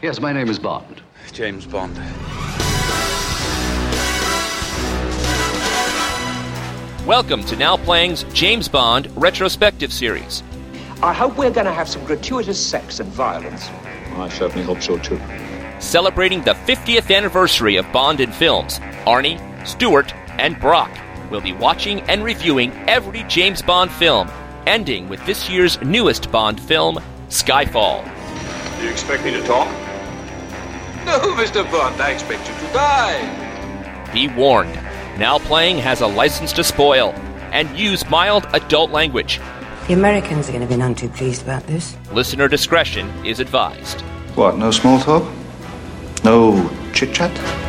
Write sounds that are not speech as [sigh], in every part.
Yes, my name is Bond. James Bond. Welcome to Now Playing's James Bond retrospective series. I hope we're going to have some gratuitous sex and violence. I certainly hope so too. Celebrating the 50th anniversary of Bond in films, Arnie, Stewart, and Brock will be watching and reviewing every James Bond film, ending with this year's newest Bond film, Skyfall. Do you expect me to talk? No, Mr. Bond, I expect you to die. Be warned, Now Playing has a license to spoil and use mild adult language. The Americans are going to be none too pleased about this. Listener discretion is advised. What, no small talk? No chit chat?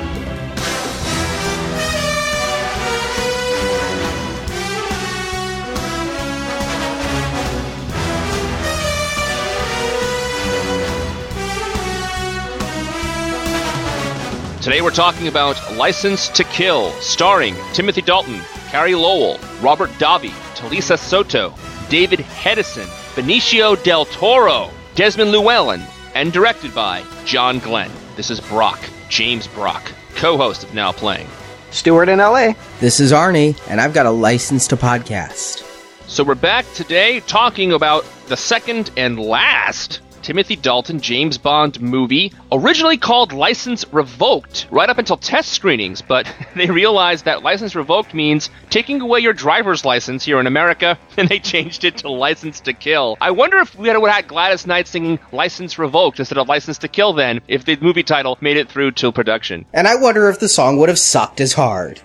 Today we're talking about License to Kill, starring Timothy Dalton, Carey Lowell, Robert Davi, Talisa Soto, David Hedison, Benicio del Toro, Desmond Llewellyn, and directed by John Glen. This is Brock, James Brock, co-host of Now Playing. Stewart in LA. This is Arnie, and I've got a license to podcast. So we're back today talking about the second and last Timothy Dalton James Bond movie, originally called License Revoked, right up until test screenings, but [laughs] they realized that license revoked means taking away your driver's license here in America, [laughs] and they changed it to License to Kill. I wonder if we had had Gladys Knight singing License Revoked instead of License to Kill then, if the movie title made it through to production. And I wonder if the song would have sucked as hard.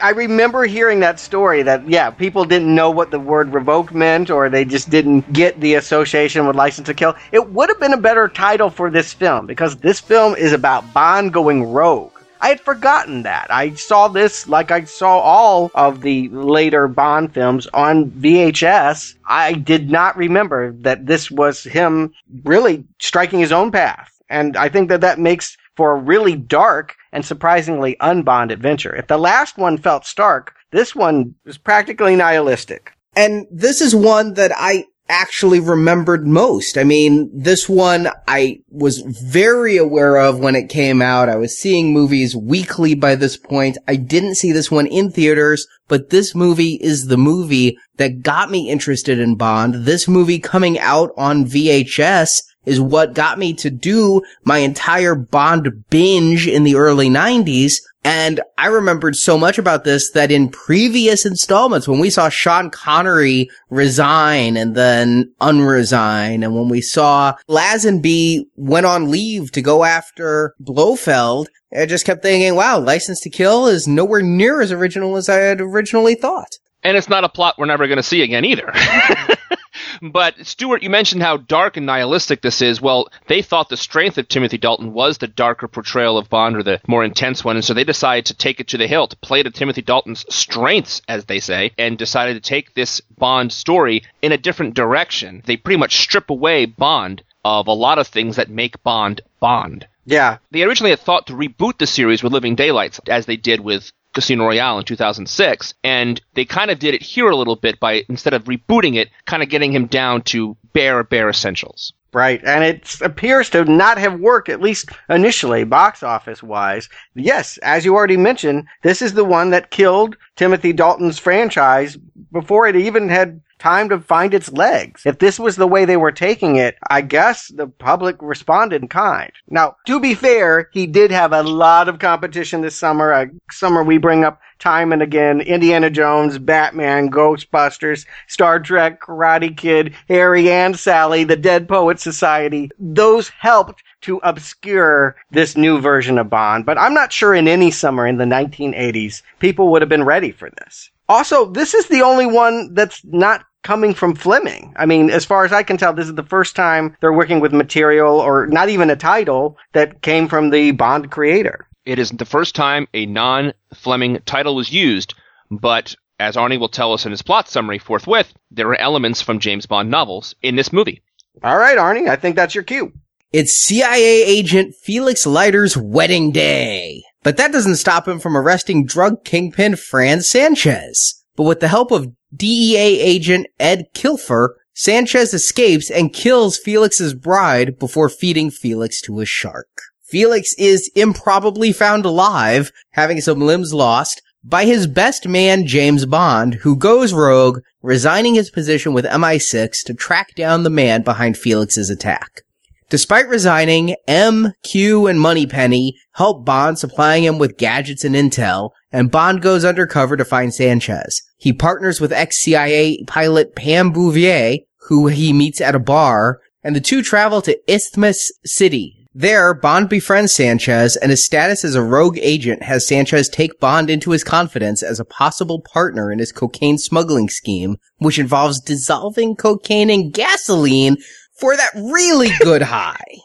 I remember hearing that story that, yeah, people didn't know what the word revoked meant or they just didn't get the association with License to Kill. It would have been a better title for this film because this film is about Bond going rogue. I had forgotten that. I saw this like I saw all of the later Bond films on VHS. I did not remember that this was him really striking his own path. And I think that that makes for a really dark and surprisingly unbond adventure. If the last one felt stark, this one was practically nihilistic. And this is one that I actually remembered most. I mean, this one I was very aware of when it came out. I was seeing movies weekly by this point. I didn't see this one in theaters, but this movie is the movie that got me interested in Bond. This movie coming out on VHS is what got me to do my entire Bond binge in the early 90s. And I remembered so much about this that in previous installments, when we saw Sean Connery resign and then unresign, and when we saw Lazenby went on leave to go after Blofeld, I just kept thinking, wow, License to Kill is nowhere near as original as I had originally thought. And it's not a plot we're never going to see again either. [laughs] But Stewart, you mentioned how dark and nihilistic this is. Well, they thought the strength of Timothy Dalton was the darker portrayal of Bond or the more intense one, and so they decided to take it to the hill, to play to Timothy Dalton's strengths, as they say, and decided to take this Bond story in a different direction. They pretty much strip away Bond of a lot of things that make Bond Bond. Yeah. They originally had thought to reboot the series with Living Daylights, as they did with Casino Royale in 2006, and they kind of did it here a little bit by instead of rebooting it, kind of getting him down to bare bare essentials. Right, and it appears to not have worked, at least initially, box office wise. Yes, as you already mentioned, this is the one that killed Timothy Dalton's franchise before it even had time to find its legs. If this was the way they were taking it, I guess the public responded in kind. Now, to be fair, he did have a lot of competition this summer. A summer we bring up time and again. Indiana Jones, Batman, Ghostbusters, Star Trek, Karate Kid, Harry and Sally, the Dead Poet Society. Those helped to obscure this new version of Bond, but I'm not sure in any summer in the 1980s people would have been ready for this. Also, this is the only one that's not coming from Fleming. I mean, as far as I can tell, this is the first time they're working with material or not even a title that came from the Bond creator. It isn't the first time a non Fleming title was used, but as Arnie will tell us in his plot summary forthwith, there are elements from James Bond novels in this movie. All right, Arnie, I think that's your cue. It's CIA agent Felix Leiter's wedding day. But that doesn't stop him from arresting drug kingpin Franz Sanchez. But with the help of DEA agent Ed Killifer, Sanchez escapes and kills Felix's bride before feeding Felix to a shark. Felix is improbably found alive, having some limbs lost, by his best man James Bond, who goes rogue, resigning his position with MI6 to track down the man behind Felix's attack. Despite resigning, M, Q, and Moneypenny help Bond supplying him with gadgets and intel, and Bond goes undercover to find Sanchez. He partners with ex-CIA pilot Pam Bouvier, who he meets at a bar, and the two travel to Isthmus City. There, Bond befriends Sanchez, and his status as a rogue agent has Sanchez take Bond into his confidence as a possible partner in his cocaine smuggling scheme, which involves dissolving cocaine in gasoline for that really [laughs] good high.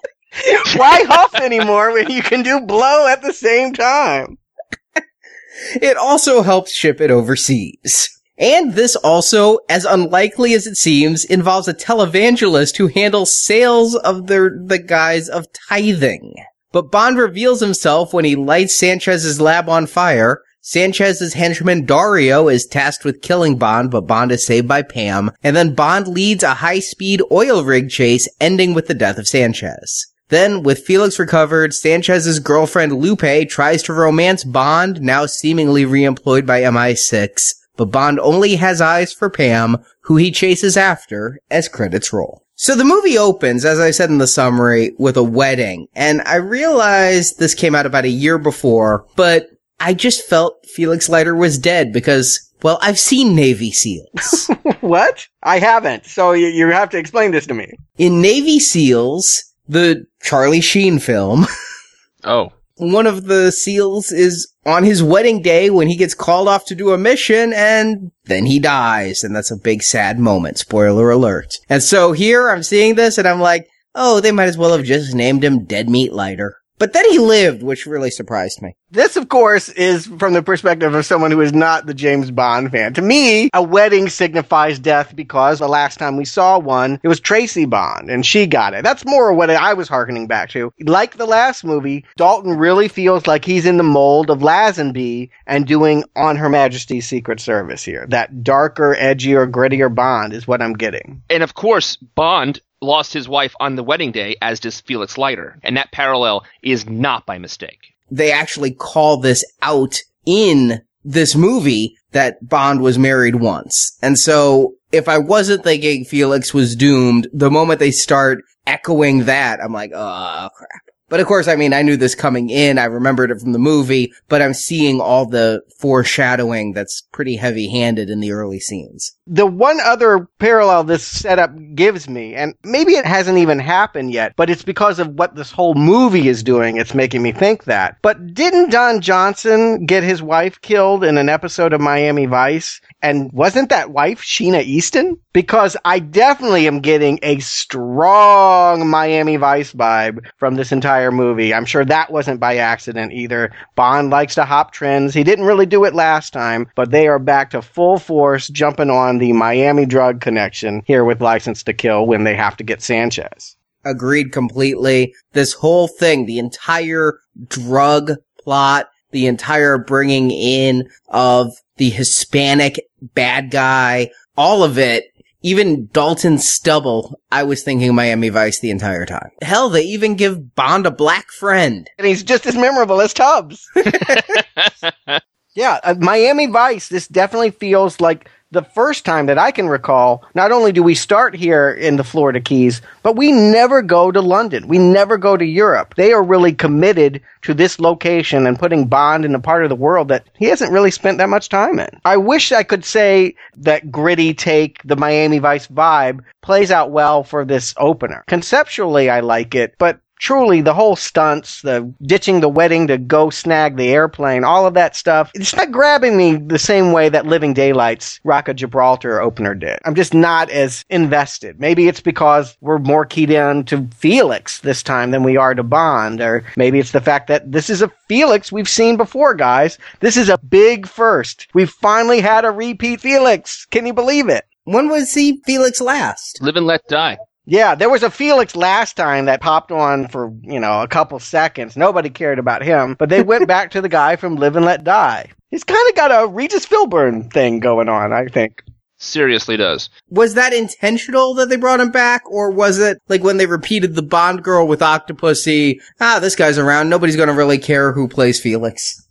Why huff anymore when you can do blow at the same time? It also helps ship it overseas. And this also, as unlikely as it seems, involves a televangelist who handles sales of the, the guise of tithing. But Bond reveals himself when he lights Sanchez's lab on fire. Sanchez's henchman Dario is tasked with killing Bond, but Bond is saved by Pam. And then Bond leads a high-speed oil rig chase, ending with the death of Sanchez. Then, with Felix recovered, Sanchez's girlfriend Lupe tries to romance Bond, now seemingly reemployed by MI6 but Bond only has eyes for Pam, who he chases after as credits roll. So the movie opens, as I said in the summary, with a wedding, and I realized this came out about a year before, but I just felt Felix Leiter was dead because, well, I've seen Navy SEALs. [laughs] what? I haven't. So you, you have to explain this to me. In Navy SEALs, the Charlie Sheen film, [laughs] Oh. one of the SEALs is on his wedding day when he gets called off to do a mission and then he dies. And that's a big sad moment. Spoiler alert. And so here I'm seeing this and I'm like, oh, they might as well have just named him Dead Meat Leiter. But then he lived, which really surprised me. This, of course, is from the perspective of someone who is not the James Bond fan. To me, a wedding signifies death because the last time we saw one, it was Tracy Bond, and she got it. That's more what I was harkening back to. Like the last movie, Dalton really feels like he's in the mold of Lazenby and doing On Her Majesty's Secret Service here. That darker, edgier, grittier Bond is what I'm getting. And of course, Bond lost his wife on the wedding day, as does Felix Leiter. And that parallel is not by mistake. They actually call this out in this movie that Bond was married once. And so if I wasn't thinking Felix was doomed, the moment they start echoing that, I'm like, oh crap. But of course, I mean, I knew this coming in. I remembered it from the movie, but I'm seeing all the foreshadowing that's pretty heavy handed in the early scenes. The one other parallel this setup gives me, and maybe it hasn't even happened yet, but it's because of what this whole movie is doing. It's making me think that. But didn't Don Johnson get his wife killed in an episode of Miami Vice? And wasn't that wife Sheena Easton? Because I definitely am getting a strong Miami Vice vibe from this entire movie. I'm sure that wasn't by accident either. Bond likes to hop trends. He didn't really do it last time, but they are back to full force jumping on the Miami drug connection here with License to Kill when they have to get Sanchez. Agreed completely. This whole thing, the entire drug plot, the entire bringing in of the Hispanic bad guy, all of it, even Dalton Stubble, I was thinking Miami Vice the entire time. Hell, they even give Bond a black friend. And he's just as memorable as Tubbs. [laughs] yeah, uh, Miami Vice, this definitely feels like the first time that I can recall, not only do we start here in the Florida Keys, but we never go to London. We never go to Europe. They are really committed to this location and putting Bond in a part of the world that he hasn't really spent that much time in. I wish I could say that gritty take, the Miami Vice vibe, plays out well for this opener. Conceptually, I like it, but truly the whole stunts, the ditching the wedding to go snag the airplane, all of that stuff, it's not grabbing me the same way that Living Daylights Rock of Gibraltar opener did. I'm just not as invested. Maybe it's because we're more keyed in to Felix this time than we are to Bond, or maybe it's the fact that this is a Felix we've seen before, guys. This is a big first. We've finally had a repeat Felix. Can you believe it? When was he Felix last? Live and let die. Yeah, there was a Felix last time that popped on for, you know, a couple seconds. Nobody cared about him, but they went back to the guy from Live and Let Die. He's kind of got a Regis Philbin thing going on, I think. Seriously does. Was that intentional that they brought him back, or was it like when they repeated the Bond girl with Octopussy? Ah, this guy's around. Nobody's going to really care who plays Felix.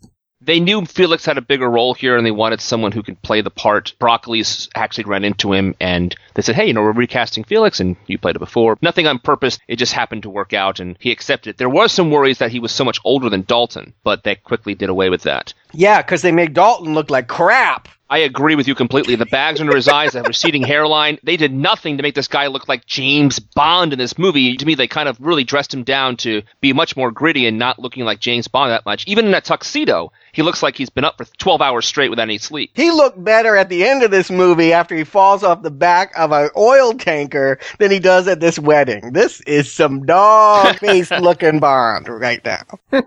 They knew Felix had a bigger role here, and they wanted someone who could play the part. Broccoli's actually ran into him, and they said, "Hey, you know, we're recasting Felix, and you played it before. Nothing on purpose. It just happened to work out, and he accepted it. There was some worries that he was so much older than Dalton, but they quickly did away with that. Yeah, because they made Dalton look like crap. I agree with you completely. The bags under his eyes, the receding hairline, they did nothing to make this guy look like James Bond in this movie. To me, they kind of really dressed him down to be much more gritty and not looking like James Bond that much. Even in that tuxedo, he looks like he's been up for 12 hours straight without any sleep. He looked better at the end of this movie after he falls off the back of an oil tanker than he does at this wedding. This is some dog faced [laughs] looking Bond right now. [laughs]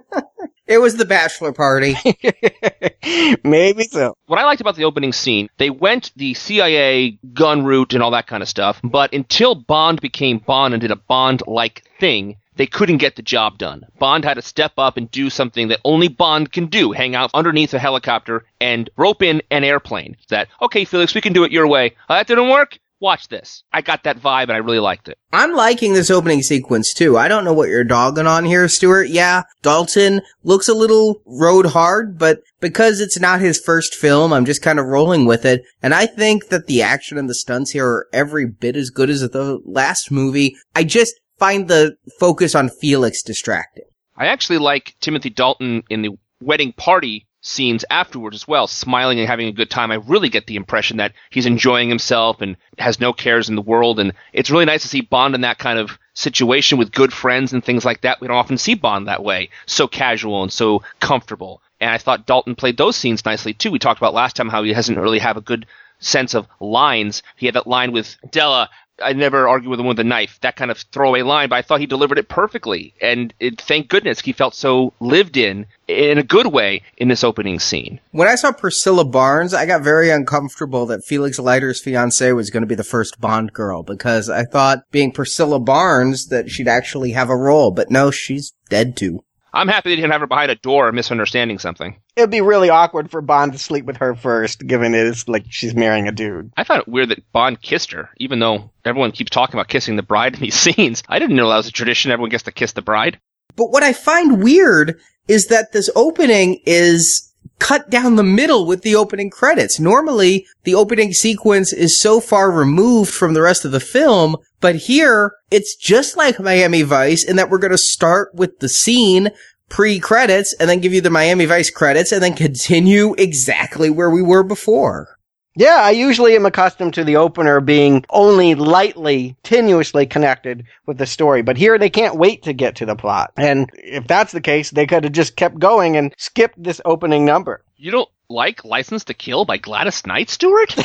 It was the bachelor party. [laughs] Maybe so. What I liked about the opening scene, they went the CIA gun route and all that kind of stuff, but until Bond became Bond and did a Bond like thing, they couldn't get the job done. Bond had to step up and do something that only Bond can do hang out underneath a helicopter and rope in an airplane. That, okay, Felix, we can do it your way. Uh, that didn't work? Watch this. I got that vibe and I really liked it. I'm liking this opening sequence too. I don't know what you're dogging on here, Stuart. Yeah, Dalton looks a little road hard, but because it's not his first film, I'm just kind of rolling with it. And I think that the action and the stunts here are every bit as good as the last movie. I just find the focus on Felix distracting. I actually like Timothy Dalton in the wedding party scenes afterwards as well, smiling and having a good time. I really get the impression that he's enjoying himself and has no cares in the world. And it's really nice to see Bond in that kind of situation with good friends and things like that. We don't often see Bond that way, so casual and so comfortable. And I thought Dalton played those scenes nicely too. We talked about last time how he doesn't really have a good sense of lines. He had that line with Della I never argue with him with a knife. That kind of throwaway line, but I thought he delivered it perfectly. And it, thank goodness he felt so lived in, in a good way, in this opening scene. When I saw Priscilla Barnes, I got very uncomfortable that Felix Leiter's fiance was going to be the first Bond girl because I thought being Priscilla Barnes that she'd actually have a role, but no, she's dead too. I'm happy they didn't have her behind a door misunderstanding something. It'd be really awkward for Bond to sleep with her first, given it is like she's marrying a dude. I found it weird that Bond kissed her, even though everyone keeps talking about kissing the bride in these [laughs] scenes. I didn't know that was a tradition. Everyone gets to kiss the bride. But what I find weird is that this opening is cut down the middle with the opening credits. Normally, the opening sequence is so far removed from the rest of the film, but here, it's just like Miami Vice in that we're going to start with the scene pre-credits and then give you the Miami Vice credits and then continue exactly where we were before. Yeah, I usually am accustomed to the opener being only lightly, tenuously connected with the story, but here they can't wait to get to the plot. And if that's the case, they could have just kept going and skipped this opening number. You don't like License to Kill by Gladys Knight, Stewart?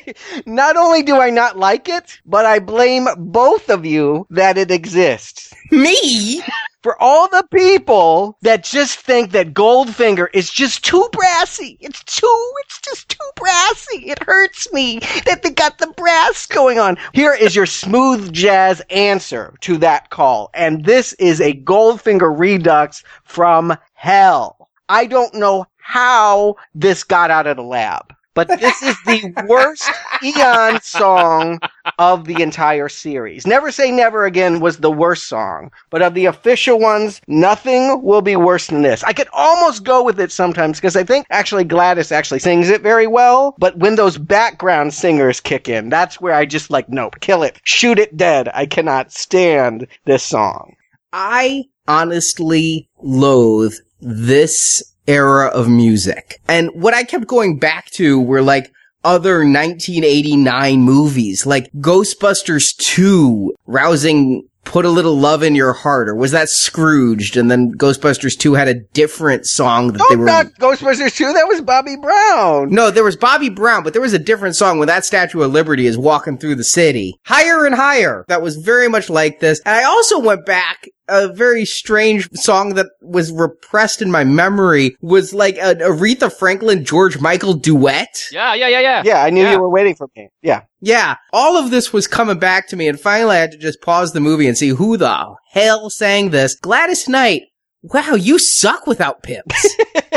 [laughs] not only do I not like it, but I blame both of you that it exists. Me? For all the people that just think that Goldfinger is just too brassy. It's too, it's just too brassy. It hurts me that they got the brass going on. Here is your smooth jazz answer to that call. And this is a Goldfinger redux from hell. I don't know how this got out of the lab. But this is the [laughs] worst Eon song of the entire series. Never Say Never Again was the worst song, but of the official ones, nothing will be worse than this. I could almost go with it sometimes because I think actually Gladys actually sings it very well, but when those background singers kick in, that's where I just like, nope, kill it, shoot it dead. I cannot stand this song. I honestly loathe this era of music. And what I kept going back to were like other 1989 movies, like Ghostbusters 2, rousing Put a Little Love in Your Heart, or was that Scrooged? And then Ghostbusters 2 had a different song that Don't they were. Not Ghostbusters 2, that was Bobby Brown. No, there was Bobby Brown, but there was a different song when that Statue of Liberty is walking through the city. Higher and higher. That was very much like this. And I also went back a very strange song that was repressed in my memory was like an Aretha Franklin George Michael duet. Yeah, yeah, yeah, yeah. Yeah, I knew Yeah. you were waiting for me. Yeah. Yeah, all of this was coming back to me, and finally I had to just pause the movie and see who the hell sang this. Gladys Knight. Wow, you suck without pimps. [laughs]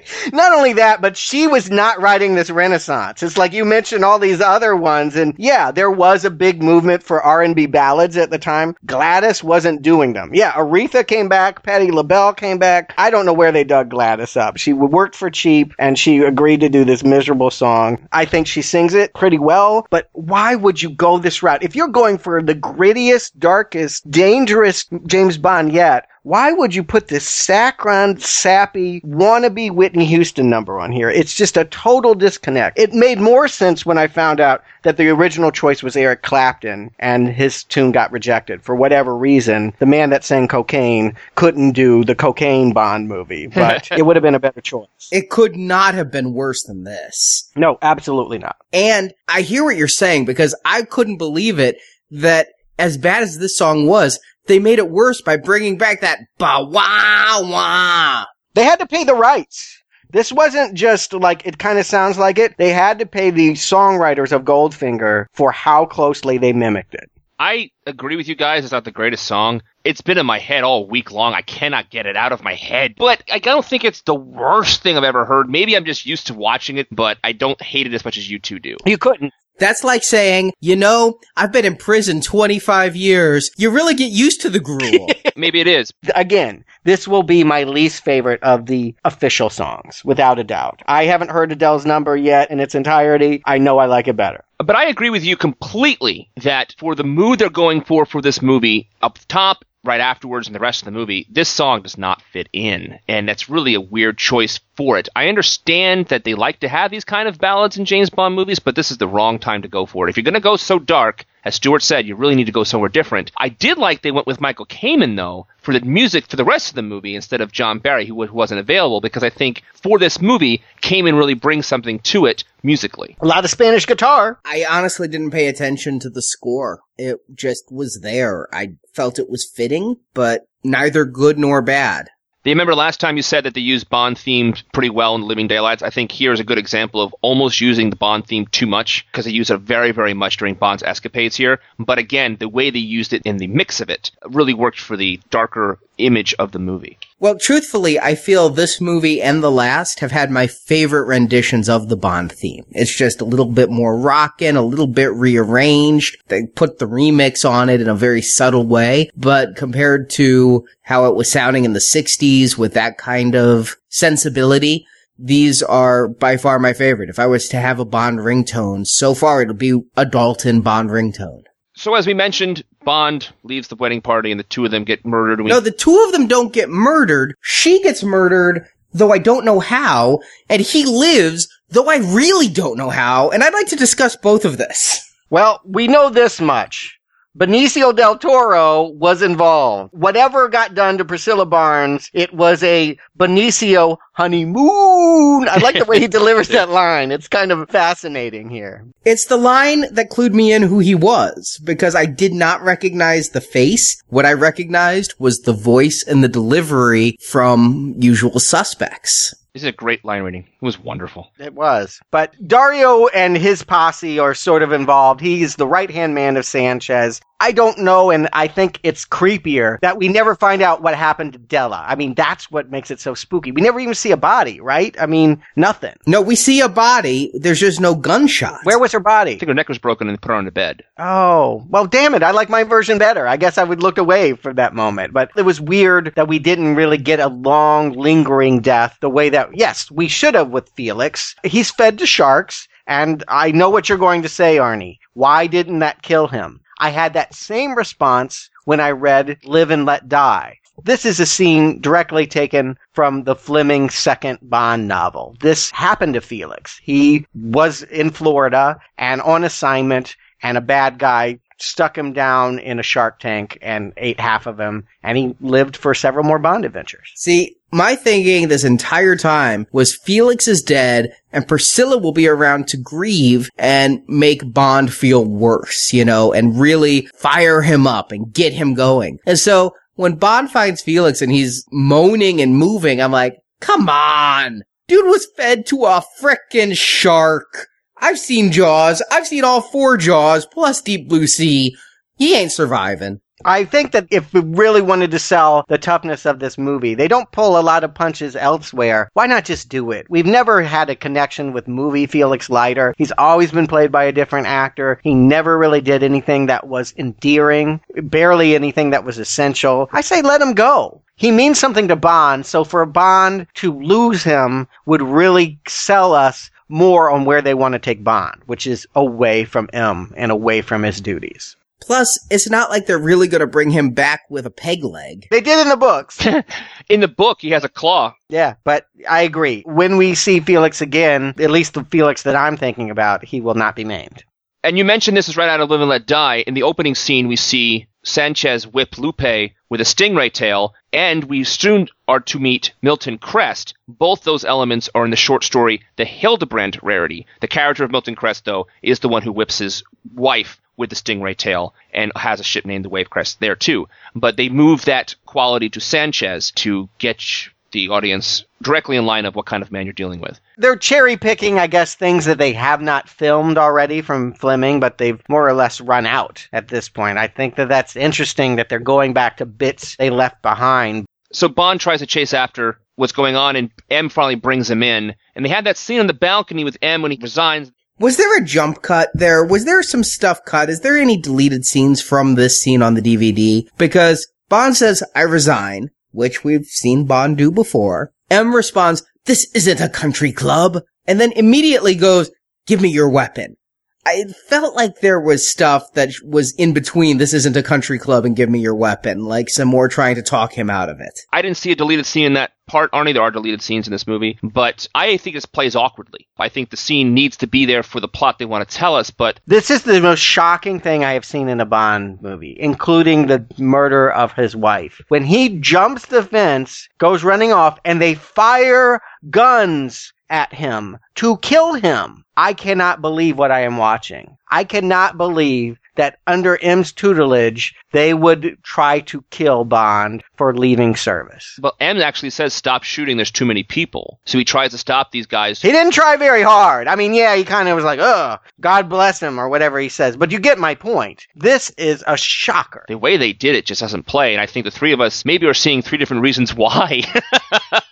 [laughs] not only that, but she was not writing this renaissance. It's like you mentioned all these other ones, and yeah, there was a big movement for R and B ballads at the time. Gladys wasn't doing them. Yeah, Aretha came back, Patti LaBelle came back. I don't know where they dug Gladys up. She worked for cheap, and she agreed to do this miserable song. I think she sings it pretty well, but why would you go this route? If you're going for the grittiest, darkest, dangerous James Bond yet, why would you put this saccharine, sappy, wannabe Whitney Houston number on here? It's just a total disconnect. It made more sense when I found out that the original choice was Eric Clapton and his tune got rejected for whatever reason. The man that sang cocaine couldn't do the cocaine Bond movie, [laughs] but it would have been a better choice. It could not have been worse than this. No, absolutely not. And I hear what you're saying because I couldn't believe it that as bad as this song was, they made it worse by bringing back that ba wah wah. They had to pay the rights. This wasn't just like it kind of sounds like it. They had to pay the songwriters of Goldfinger for how closely they mimicked it. I agree with you guys. It's not the greatest song. It's been in my head all week long. I cannot get it out of my head. But I don't think it's the worst thing I've ever heard. Maybe I'm just used to watching it, but I don't hate it as much as you two do. You couldn't. That's like saying, you know, I've been in prison 25 years. You really get used to the gruel. [laughs] Maybe it is. Again, this will be my least favorite of the official songs, without a doubt. I haven't heard Adele's number yet in its entirety. I know I like it better. But I agree with you completely that for the mood they're going for for this movie, up top, right afterwards, and the rest of the movie, this song does not fit in. And that's really a weird choice for it. I understand that they like to have these kind of ballads in James Bond movies, but this is the wrong time to go for it. If you're going to go so dark, as Stuart said, you really need to go somewhere different. I did like they went with Michael Kamen, though, for the music for the rest of the movie instead of John Barry, who wasn't available, because I think for this movie, Kamen really brings something to it musically. A lot of Spanish guitar. I honestly didn't pay attention to the score. It just was there. I felt it was fitting, but neither good nor bad. Remember last time you said that they used Bond themed pretty well in Living Daylights? I think here's a good example of almost using the Bond theme too much because they use it very, very much during Bond's escapades here. But again, the way they used it in the mix of it really worked for the darker image of the movie. Well, truthfully, I feel this movie and the last have had my favorite renditions of the Bond theme. It's just a little bit more rockin', a little bit rearranged. They put the remix on it in a very subtle way, but compared to how it was sounding in the 60s with that kind of sensibility, these are by far my favorite. If I was to have a Bond ringtone, so far it'll be a Dalton Bond ringtone. So as we mentioned, Bond leaves the wedding party and the two of them get murdered. We- No, the two of them don't get murdered. She gets murdered, though I don't know how, and he lives, though I really don't know how, and I'd like to discuss both of this. Well, we know this much. Benicio del Toro was involved. Whatever got done to Priscilla Barnes, it was a Benicio honeymoon. I like the way he [laughs] delivers that line. It's kind of fascinating here. It's the line that clued me in who he was, because I did not recognize the face. What I recognized was the voice and the delivery from Usual Suspects. This is a great line reading. It was wonderful. It was. But Dario and his posse are sort of involved. He's the right hand man of Sanchez. I don't know, and I think it's creepier that we never find out what happened to Della. I mean, that's what makes it so spooky. We never even see a body, right? I mean, nothing. No, we see a body. There's just no gunshot. Where was her body? I think her neck was broken and they put her on the bed. Oh, well, damn it. I like my version better. I guess I would look away for that moment. But it was weird that we didn't really get a long, lingering death the way that, yes, we should have with Felix. He's fed to sharks. And I know what you're going to say, Arnie. Why didn't that kill him? I had that same response when I read Live and Let Die. This is a scene directly taken from the Fleming second Bond novel. This happened to Felix. He was in Florida and on assignment and a bad guy stuck him down in a shark tank and ate half of him and he lived for several more Bond adventures. See, my thinking this entire time was Felix is dead and Priscilla will be around to grieve and make Bond feel worse, you know, and really fire him up and get him going. And so when Bond finds Felix and he's moaning and moving, I'm like, come on. Dude was fed to a frickin' shark. I've seen Jaws. I've seen all four Jaws plus Deep Blue Sea. He ain't surviving. I think that if we really wanted to sell the toughness of this movie, they don't pull a lot of punches elsewhere. Why not just do it? We've never had a connection with movie Felix Leiter. He's always been played by a different actor. He never really did anything that was endearing, barely anything that was essential. I say let him go. He means something to Bond, so for Bond to lose him would really sell us more on where they want to take Bond, which is away from M and away from his duties. Plus, it's not like they're really going to bring him back with a peg leg. They did in the books. [laughs] In the book, he has a claw. yeah, but I agree. When we see Felix again, at least the Felix that I'm thinking about, he will not be named. And you mentioned this is right out of Live and Let Die. In the opening scene, we see Sanchez whip Lupe with a stingray tail, and we soon are to meet Milton Crest. Both those elements are in the short story The Hildebrand Rarity. The character of Milton Crest, though, is the one who whips his wife with the stingray tail and has a ship named the Wavecrest there too. But they move that quality to Sanchez to get the audience directly in line of what kind of man you're dealing with. They're cherry picking, I guess, things that they have not filmed already from Fleming, but they've more or less run out at this point. I think that that's interesting that they're going back to bits they left behind. So Bond tries to chase after what's going on, and M finally brings him in. And they had that scene on the balcony with M when he resigns. Was there a jump cut there? Was there some stuff cut? Is there any deleted scenes from this scene on the DVD? Because Bond says, I resign, which we've seen Bond do before. M responds, this isn't a country club. And then immediately goes, give me your weapon. I felt like there was stuff that was in between this isn't a country club and give me your weapon, like some more trying to talk him out of it. I didn't see a deleted scene in that part, Arnie. There are deleted scenes in this movie, but I think this plays awkwardly. I think the scene needs to be there for the plot they want to tell us, but This is the most shocking thing I have seen in a Bond movie, including the murder of his wife. When he jumps the fence, goes running off, and they fire guns at him to kill him. I cannot believe what I am watching. I cannot believe that under M's tutelage, they would try to kill Bond for leaving service. but M actually says stop shooting. There's too many people, so he tries to stop these guys. He didn't try very hard. I mean, yeah, he kind of was like, "Ugh, God bless him," or whatever he says. But you get my point. This is a shocker. the way they did it just doesn't play, and I think the three of us maybe are seeing three different reasons why.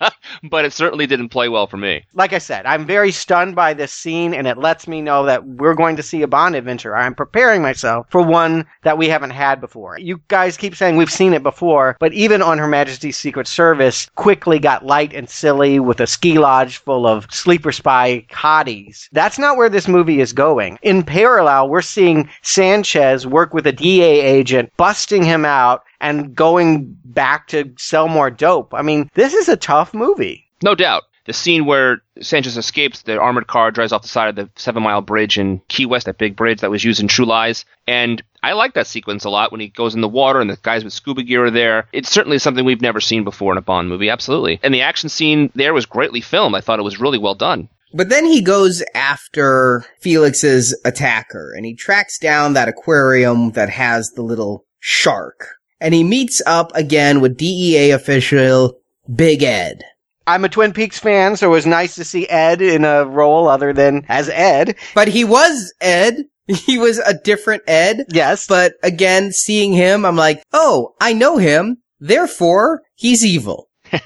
[laughs] but it certainly didn't play well for me. Like I said, I'm very stunned by this scene, and it lets me know that we're going to see a Bond adventure. I'm preparing myself for one that we haven't had before. You guys keep saying we've seen it before, but even on Her Majesty's Secret Service, quickly got light and silly with a ski lodge full of sleeper spy hotties. That's not where this movie is going. In parallel, we're seeing Sanchez work with a DA agent, busting him out and going back to sell more dope. I mean, this is a tough movie. No doubt. The scene where Sanchez escapes, the armored car drives off the side of the Seven Mile Bridge in Key West, that big bridge that was used in True Lies. And I like that sequence a lot when he goes in the water and the guys with scuba gear are there. It's certainly something we've never seen before in a Bond movie, absolutely. And the action scene there was greatly filmed. I thought it was really well done. But then he goes after Felix's attacker and he tracks down that aquarium that has the little shark. And he meets up again with DEA official Big Ed. I'm a Twin Peaks fan, so it was nice to see Ed in a role other than as Ed. But he was Ed. [laughs] He was a different Ed. Yes. But again, seeing him, I'm like, oh, I know him. Therefore, he's evil. [laughs]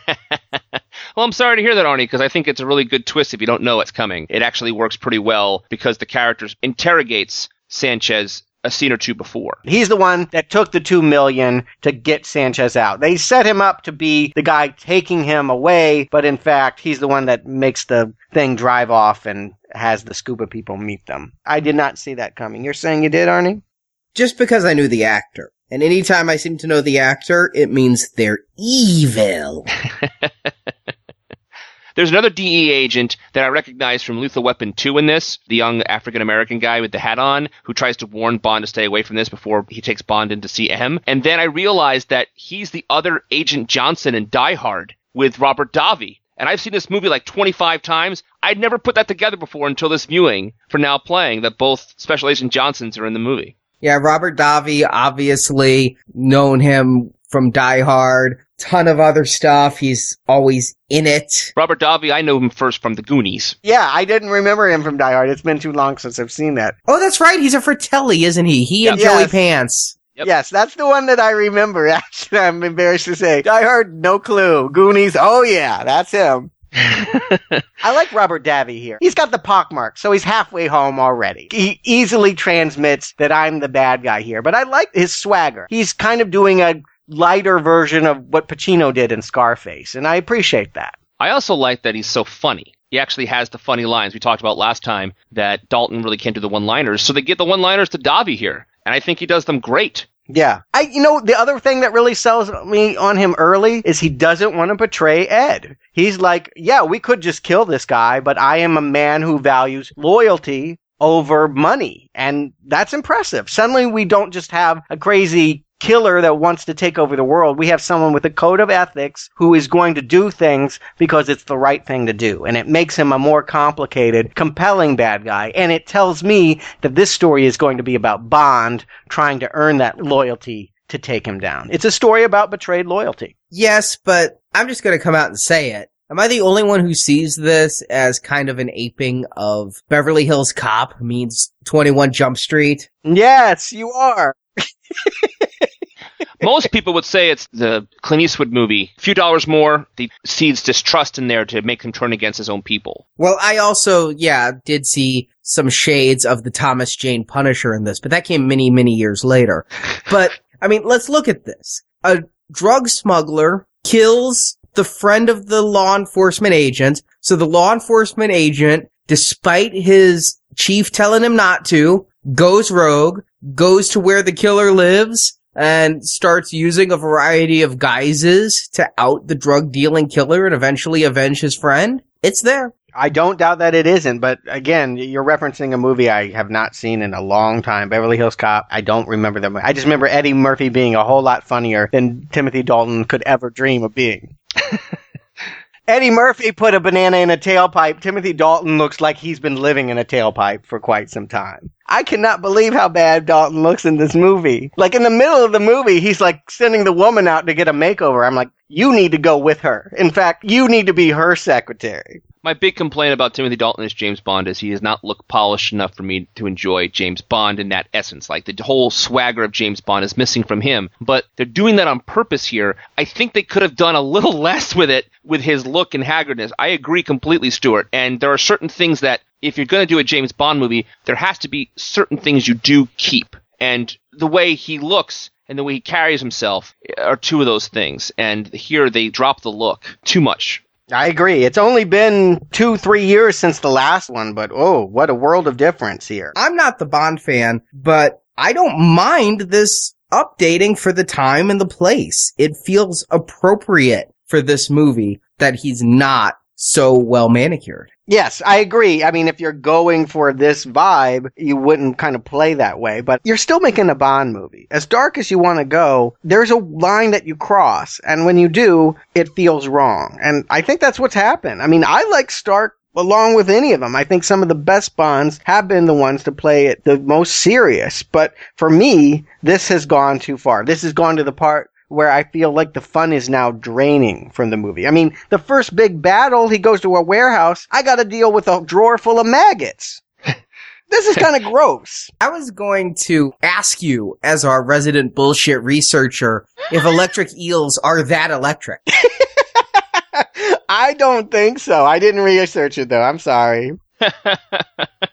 Well, I'm sorry to hear that, Arnie, because I think it's a really good twist if you don't know it's coming. It actually works pretty well because the character interrogates Sanchez a scene or two before. He's the one that took the two million to get Sanchez out. They set him up to be the guy taking him away, but in fact, he's the one that makes the thing drive off and has the scuba people meet them. I did not see that coming. You're saying you did, Arnie? Just because I knew the actor. And anytime I seem to know the actor, it means they're evil. [laughs] There's another DE agent that I recognize from Lethal Weapon 2 in this, the young African American guy with the hat on, who tries to warn Bond to stay away from this before he takes Bond in to see M. And then I realized that he's the other Agent Johnson in Die Hard with Robert Davi. And I've seen this movie like 25 times. I'd never put that together before until this viewing for now playing that both Special Agent Johnsons are in the movie. Yeah, Robert Davi, obviously known him from Die Hard, ton of other stuff. He's always in it. Robert Davi, I know him first from The Goonies. Yeah, I didn't remember him from Die Hard. It's been too long since I've seen that. Oh, that's right. He's a Fratelli, isn't he? He and Yeah. Joey Yes. Pants. Yep. Yes, that's the one that I remember. [laughs] Actually, I'm embarrassed to say. I heard no clue. Goonies. Oh yeah, that's him. [laughs] I like Robert Davi here. He's got the pockmark, so he's halfway home already. He easily transmits that I'm the bad guy here, but I like his swagger. He's kind of doing a lighter version of what Pacino did in Scarface, and I appreciate that. I also like that he's so funny. He actually has the funny lines we talked about last time that Dalton really can't do the one-liners, so they get the one-liners to Davi here, and I think he does them great. Yeah. I, you know, the other thing that really sells me on him early is he doesn't want to betray Ed. He's like, yeah, we could just kill this guy, but I am a man who values loyalty over money. And that's impressive. Suddenly we don't just have a crazy killer that wants to take over the world. We have someone with a code of ethics who is going to do things because it's the right thing to do. And it makes him a more complicated, compelling bad guy. And it tells me that this story is going to be about Bond trying to earn that loyalty to take him down. It's a story about betrayed loyalty. Yes, but I'm just going to come out and say it. Am I the only one who sees this as kind of an aping of Beverly Hills Cop means 21 Jump Street? Yes, you are. [laughs] Most people would say it's the Clint Eastwood movie. A few dollars more, the seeds distrust in there to make him turn against his own people. Well, I also, yeah, did see some shades of the Thomas Jane Punisher in this, but that came many, many years later. But, I mean, let's look at this. A drug smuggler kills the friend of the law enforcement agent. So the law enforcement agent, despite his chief telling him not to, goes rogue, goes to where the killer lives, and starts using a variety of guises to out the drug dealing killer and eventually avenge his friend. It's there. I don't doubt that it isn't, but again, you're referencing a movie I have not seen in a long time. Beverly Hills Cop. I don't remember them. I just remember Eddie Murphy being a whole lot funnier than Timothy Dalton could ever dream of being. [laughs] Eddie Murphy put a banana in a tailpipe. Timothy Dalton looks like he's been living in a tailpipe for quite some time. I cannot believe how bad Dalton looks in this movie. Like in the middle of the movie, he's like sending the woman out to get a makeover. I'm like, you need to go with her. In fact, you need to be her secretary. My big complaint about Timothy Dalton as James Bond is he does not look polished enough for me to enjoy James Bond in that essence. Like the whole swagger of James Bond is missing from him. But they're doing that on purpose here. I think they could have done a little [laughs] less with it with his look and haggardness. I agree completely, Stuart. And there are certain things that if you're going to do a James Bond movie, there has to be certain things you do keep. And the way he looks and the way he carries himself are two of those things. And here they drop the look too much. I agree. It's only been two, three years since the last one, but oh, what a world of difference here. I'm not the Bond fan, but I don't mind this updating for the time and the place. It feels appropriate for this movie that he's not so well manicured. Yes, I agree. I mean, if you're going for this vibe, you wouldn't kind of play that way, but you're still making a Bond movie. As dark as you want to go, there's a line that you cross, and when you do, it feels wrong. And I think that's what's happened. I mean, I like Stark along with any of them. I think some of the best Bonds have been the ones to play it the most serious, but for me, this has gone too far. This has gone to the part where I feel like the fun is now draining from the movie. I mean, the first big battle, he goes to a warehouse. I got to deal with a drawer full of maggots. [laughs] this is kind of gross. I was going to ask you, as our resident bullshit researcher, if electric eels are that electric. [laughs] I don't think so. I didn't research it though. I'm sorry. [laughs]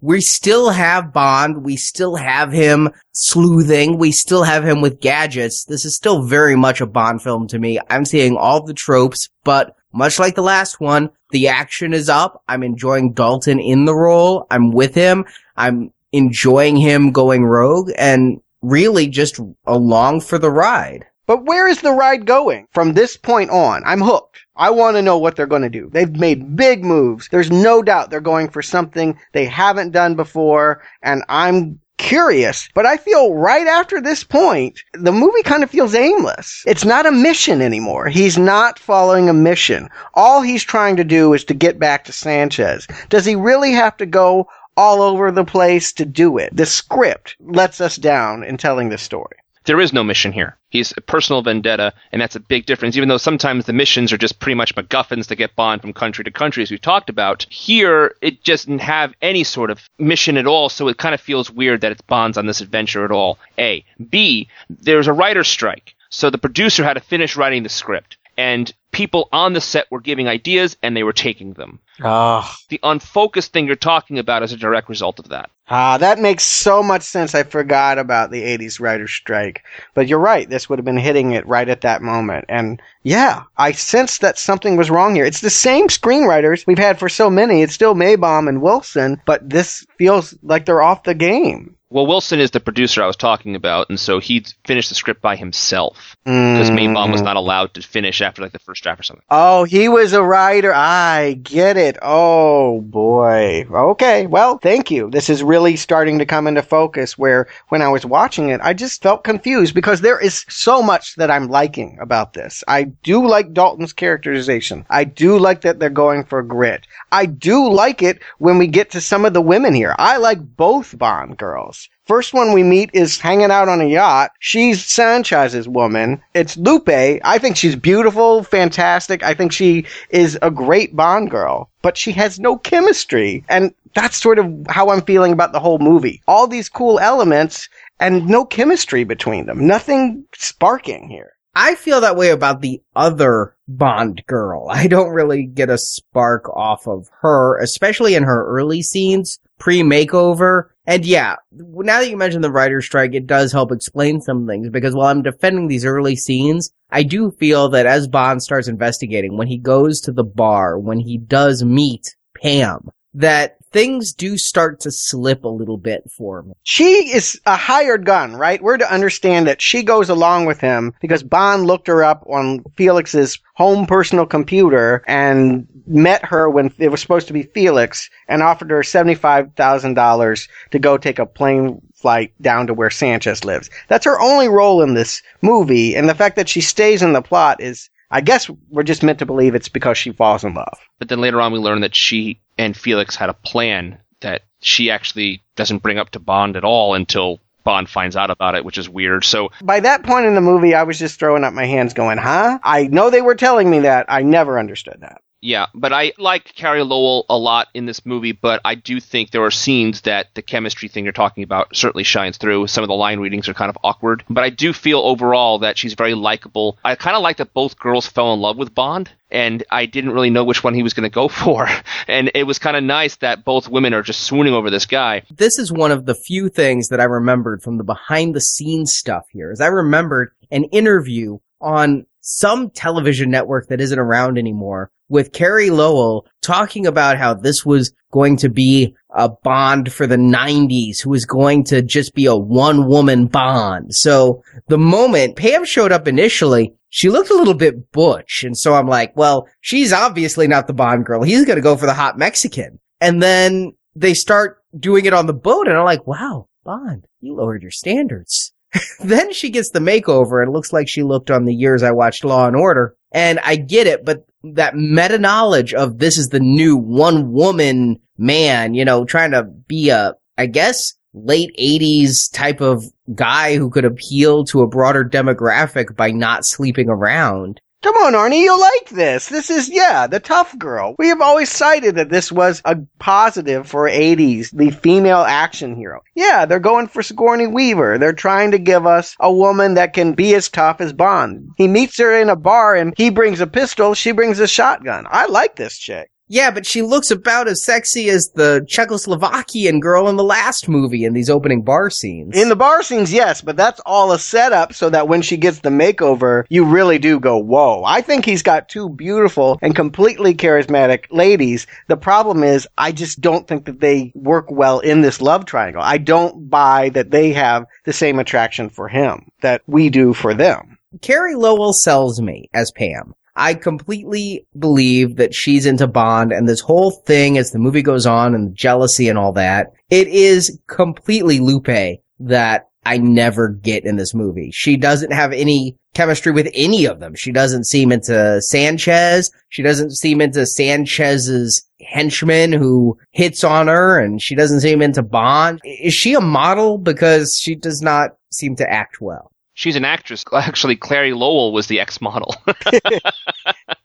we still have Bond. We still have him sleuthing. We still have him with gadgets. This is still very much a Bond film to me. I'm seeing all the tropes, but much like the last one, the action is up. I'm enjoying Dalton in the role. I'm with him. I'm enjoying him going rogue and really just along for the ride. But where is the ride going? From this point on, I'm hooked. I want to know what they're going to do. They've made big moves. There's no doubt they're going for something they haven't done before, and I'm curious. But I feel right after this point, the movie kind of feels aimless. It's not a mission anymore. He's not following a mission. All he's trying to do is to get back to Sanchez. Does he really have to go all over the place to do it? The script lets us down in telling this story. There is no mission here. He's a personal vendetta, and that's a big difference. Even though sometimes the missions are just pretty much MacGuffins to get Bond from country to country, as we've talked about, here it doesn't have any sort of mission at all, so it kind of feels weird that it's Bond's on this adventure at all. A. B. There's a writer's strike, so the producer had to finish writing the script, and people on the set were giving ideas, and they were taking them. Ah, The unfocused thing you're talking about is a direct result of that. ah, that makes so much sense. I forgot about the 80s writer's strike. But you're right. This would have been hitting it right at that moment. And yeah, I sensed that something was wrong here. It's the same screenwriters we've had for so many. It's still Maibaum and Wilson, but this feels like they're off the game. Well, Wilson is the producer I was talking about, and so he finished the script by himself because Maibaum was mm. not allowed to finish after like the first draft or something. Oh, he was a writer. I get it. Oh boy. Okay. Well, thank you. This is really starting to come into focus where when I was watching it, I just felt confused because there is so much that I'm liking about this. I do like Dalton's characterization. I do like that they're going for grit. I do like it when we get to some of the women here. I like both Bond girls. First one we meet is hanging out on a yacht. She's Sanchez's woman. It's Lupe. I think she's beautiful, fantastic. I think she is a great Bond girl, but she has no chemistry. And that's sort of how I'm feeling about the whole movie. All these cool elements and no chemistry between them. Nothing sparking here. I feel that way about the other Bond girl. [laughs] I don't really get a spark off of her, especially in her early scenes, pre-makeover. And yeah, now that you mention the writer's strike, it does help explain some things because while I'm defending these early scenes, I do feel that as Bond starts investigating, when he goes to the bar, when he does meet Pam, that things do start to slip a little bit for me. She is a hired gun, right? We're to understand that she goes along with him because Bond looked her up on Felix's home personal computer and met her when it was supposed to be Felix and offered her $75,000 to go take a plane flight down to where Sanchez lives. That's her only role in this movie. And the fact that she stays in the plot is, I guess we're just meant to believe it's because she falls in love. But then later on, we learn that she and Felix had a plan that she actually doesn't bring up to Bond at all until Bond finds out about it, which is weird. So By that point in the movie, I was just throwing up my hands going, huh? I know they were telling me that. I never understood that. Yeah, but I like Carey Lowell a lot in this movie, but I do think there are scenes that the chemistry thing you're talking about certainly shines through. Some of the line readings are kind of awkward, but I do feel overall that she's very likable. I kind of like that both girls fell in love with Bond, and I didn't really know which one he was going to go [laughs] for. And it was kind of nice that both women are just swooning over this guy. This is one of the few things that I remembered from the behind the scenes stuff here is I remembered an interview on some television network that isn't around anymore with Carey Lowell talking about how this was going to be a Bond for the 90s who was going to just be a one woman Bond. So the moment Pam showed up initially, she looked a little bit butch. And so I'm like, well, she's obviously not the Bond girl. He's going to go for the hot Mexican. And then they start doing it on the boat and I'm like, wow, Bond, you lowered your standards. [laughs] then she gets the makeover and looks like she looked on the years I watched Law and Order. And I get it, but that meta knowledge of this is the new one woman man, you know, trying to be a, I guess, late 80s type of guy who could appeal to a broader demographic by not sleeping around. Come on, Arnie, you'll like this. This is, yeah, the tough girl. We have always cited that this was a positive for 80s, the female action hero. Yeah, they're going for Sigourney Weaver. They're trying to give us a woman that can be as tough as Bond. He meets her in a bar and he brings a pistol, she brings a shotgun. I like this chick. Yeah, but she looks about as sexy as the Czechoslovakian girl in the last movie in these opening bar scenes. In the bar scenes, yes, but that's all a setup so that when she gets the makeover, you really do go, whoa. I think he's got two beautiful and completely charismatic ladies. The problem is, I just don't think that they work well in this love triangle. I don't buy that they have the same attraction for him that we do for them. Carey Lowell sells me as Pam. I completely believe that she's into Bond and this whole thing as the movie goes on and jealousy and all that. It is completely Lupe that I never get in this movie. She doesn't have any chemistry with any of them. She doesn't seem into Sanchez. She doesn't seem into Sanchez's henchman who hits on her and she doesn't seem into Bond. Is she a model? Because she does not seem to act well. She's an actress. [laughs] Actually, Carey Lowell was the ex model. [laughs]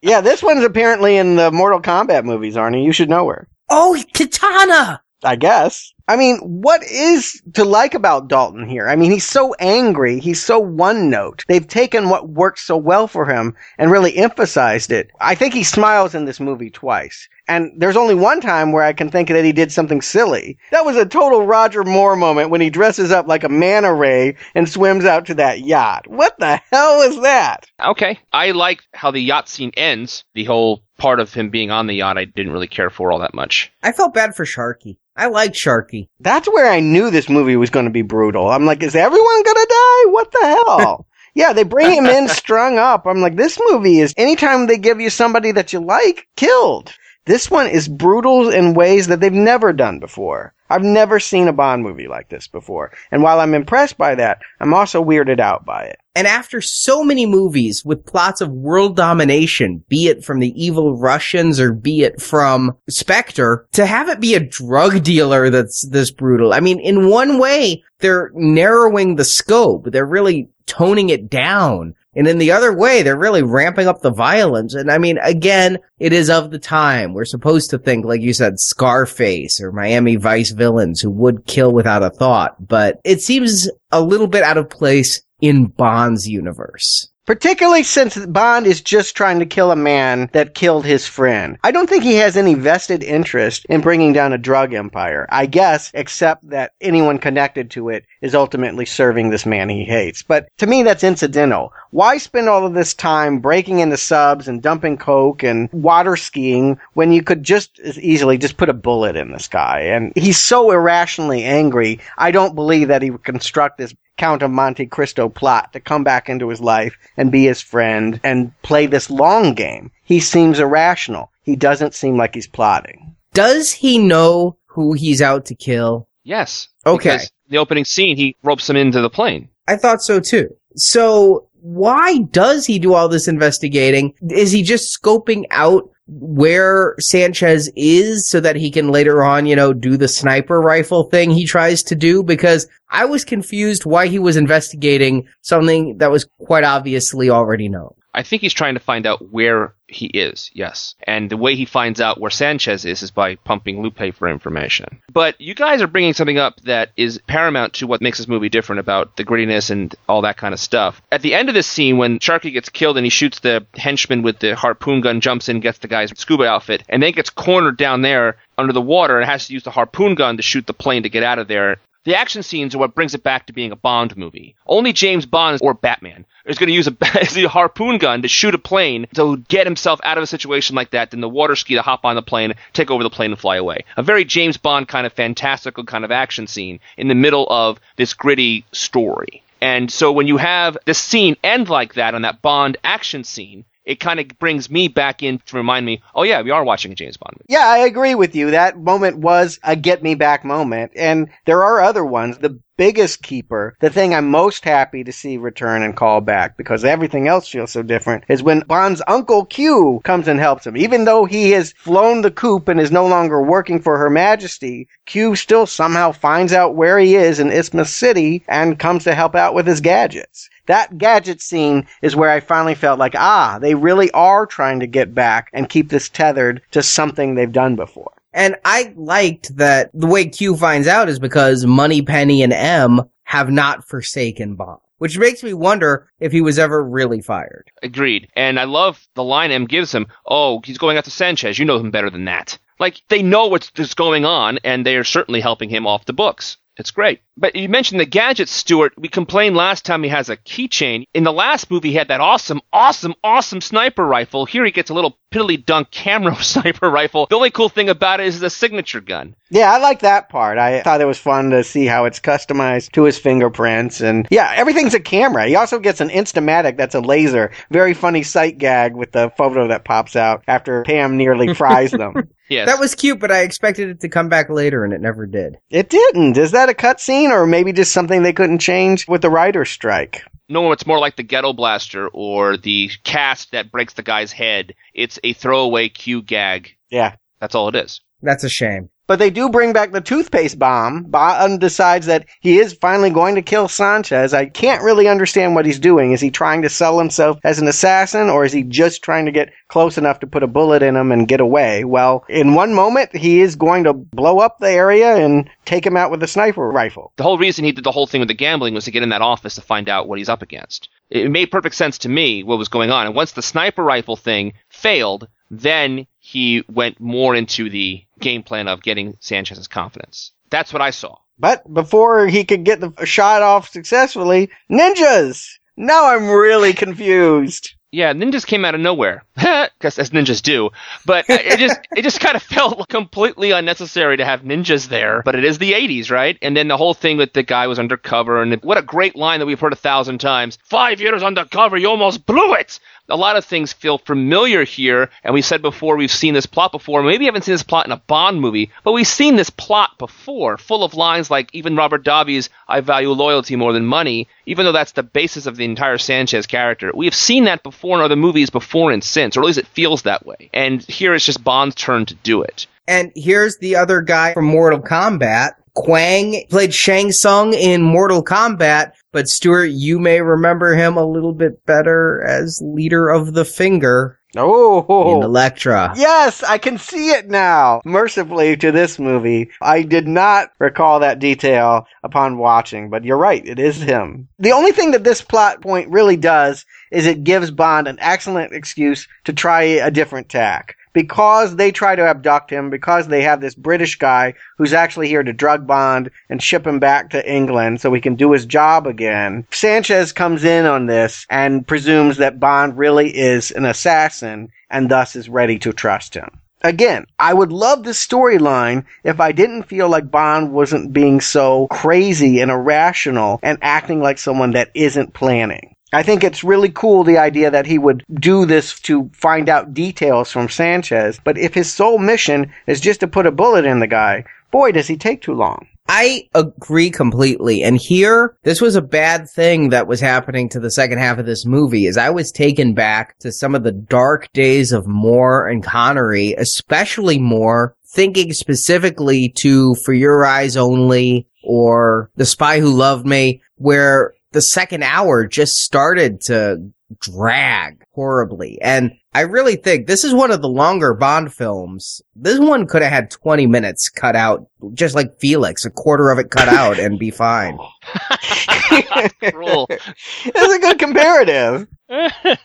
Yeah, this one's apparently in the Mortal Kombat movies, Arnie. You should know her. Oh, Katana! I guess. I mean, what is to like about Dalton here? I mean, he's so angry. He's so one note. They've taken what worked so well for him and really emphasized it. I think he smiles in this movie twice. And there's only one time where I can think that he did something silly. That was a total Roger Moore moment when he dresses up like a manta ray and swims out to that yacht. What the hell is that? okay. I like how the yacht scene ends. The whole part of him being on the yacht, I didn't really care for all that much. I felt bad for Sharky. I like Sharky. That's where I knew this movie was going to be brutal. I'm like, is everyone going to die? What the hell? [laughs] yeah, they bring him in strung up. I'm like, this movie is anytime they give you somebody that you like killed. This one is brutal in ways that they've never done before. I've never seen a Bond movie like this before. And while I'm impressed by that, I'm also weirded out by it. And after so many movies with plots of world domination, be it from the evil Russians or be it from Spectre, to have it be a drug dealer that's this brutal. I mean, in one way, they're narrowing the scope. They're really toning it down. And in the other way, they're really ramping up the violence. And I mean, again, it is of the time. We're supposed to think, like you said, Scarface or Miami Vice villains who would kill without a thought. But it seems a little bit out of place in Bond's universe. Particularly since Bond is just trying to kill a man that killed his friend. I don't think he has any vested interest in bringing down a drug empire. I guess, except that anyone connected to it is ultimately serving this man he hates. But to me, that's incidental. Why spend all of this time breaking into subs and dumping coke and water skiing when you could just as easily just put a bullet in this guy? And he's so irrationally angry. I don't believe that he would construct this Count of Monte Cristo plot to come back into his life and be his friend and play this long game. He seems irrational. He doesn't seem like he's plotting. Does he know who he's out to kill? Yes. Okay. The opening scene, he ropes him into the plane. I thought so too. So why does he do all this investigating? Is he just scoping out where Sanchez is so that he can later on, you know, do the sniper rifle thing he tries to do? Because I was confused why he was investigating something that was quite obviously already known. I think he's trying to find out where he is, yes. And the way he finds out where Sanchez is is by pumping Lupe for information. But you guys are bringing something up that is paramount to what makes this movie different about the grittiness and all that kind of stuff. At the end of this scene, when Sharky gets killed and he shoots the henchman with the harpoon gun, jumps in, gets the guy's scuba outfit, and then gets cornered down there under the water and has to use the harpoon gun to shoot the plane to get out of there. The action scenes are what brings it back to being a Bond movie. Only James Bond or Batman is going to use a, [laughs] a harpoon gun to shoot a plane to get himself out of a situation like that, then the water ski to hop on the plane, take over the plane, and fly away. A very James Bond kind of fantastical kind of action scene in the middle of this gritty story. And so when you have this scene end like that on that Bond action scene, it kind of brings me back in to remind me, oh yeah, we are watching a James Bond movie. Yeah, I agree with you. That moment was a get me back moment. And there are other ones. The biggest keeper, the thing I'm most happy to see return and call back because everything else feels so different is when Bond's uncle Q comes and helps him. Even though he has flown the coop and is no longer working for Her Majesty, Q still somehow finds out where he is in Isthmus City and comes to help out with his gadgets. That gadget scene is where I finally felt like, ah, they really are trying to get back and keep this tethered to something they've done before. And I liked that the way Q finds out is because Moneypenny and M have not forsaken Bond. Which makes me wonder if he was ever really fired. Agreed. And I love the line M gives him, oh, he's going after Sanchez. You know him better than that. Like, they know what's going on, and they are certainly helping him off the books. It's great. But you mentioned the gadgets, Stuart. We complained last time he has a keychain. In the last movie, he had that awesome, awesome, awesome sniper rifle. Here he gets a little piddly dunk camera [laughs] sniper rifle. The only cool thing about it is the signature gun. Yeah, I like that part. I thought it was fun to see how it's customized to his fingerprints. And yeah, everything's a camera. He also gets an Instamatic that's a laser. Very funny sight gag with the photo that pops out after Pam nearly [laughs] fries them. Yes. That was cute, but I expected it to come back later and it never did. It didn't. Is that a cutscene or maybe just something they couldn't change with the writer's strike? No, it's more like the ghetto blaster or the cast that breaks the guy's head. It's a throwaway Q gag. Yeah. That's all it is. That's a shame. But they do bring back the toothpaste bomb. Bond decides that he is finally going to kill Sanchez. I can't really understand what he's doing. Is he trying to sell himself as an assassin or is he just trying to get close enough to put a bullet in him and get away? Well, in one moment, he is going to blow up the area and take him out with a sniper rifle. The whole reason he did the whole thing with the gambling was to get in that office to find out what he's up against. It made perfect sense to me what was going on. And once the sniper rifle thing failed, then he went more into the game plan of getting Sanchez's confidence. That's what I saw. But before he could get the shot off successfully, ninjas! Now I'm really confused. Yeah, ninjas came out of nowhere, [laughs] because as ninjas do. But it just it just kind of [laughs] felt completely unnecessary to have ninjas there. But it is the '80s, right? And then the whole thing with the guy was undercover, and what a great line that we've heard a thousand times: five years undercover, you almost blew it. A lot of things feel familiar here, and we said before we've seen this plot before. Maybe we haven't seen this plot in a Bond movie, but we've seen this plot before, full of lines like even Robert Davi's "I value loyalty more than money," even though that's the basis of the entire Sanchez character. We have seen that before in other movies before and since, or at least it feels that way. And here it's just Bond's turn to do it. And here's the other guy from Mortal Kombat. Kwang played Shang Tsung in Mortal Kombat, but Stuart, you may remember him a little bit better as leader of the Finger Oh, in Elektra. Yes, I can see it now. Mercifully to this movie, I did not recall that detail upon watching, but you're right, it is him. The only thing that this plot point really does is it gives Bond an excellent excuse to try a different tack. Because they try to abduct him, because they have this British guy who's actually here to drug Bond and ship him back to England so he can do his job again. Sanchez comes in on this and presumes that Bond really is an assassin and thus is ready to trust him. Again, I would love this storyline if I didn't feel like Bond wasn't being so crazy and irrational and acting like someone that isn't planning. I think it's really cool the idea that he would do this to find out details from Sanchez, but if his sole mission is just to put a bullet in the guy, boy, does he take too long. I agree completely. And here, this was a bad thing that was happening to the second half of this movie is I was taken back to some of the dark days of Moore and Connery, especially Moore, thinking specifically to For Your Eyes Only or The Spy Who Loved Me, where the second hour just started to drag horribly. And I really think this is one of the longer Bond films. This one could have had 20 minutes cut out, just like Felix, a quarter of it cut out and be fine. [laughs] Cruel. It's a good comparative. [laughs]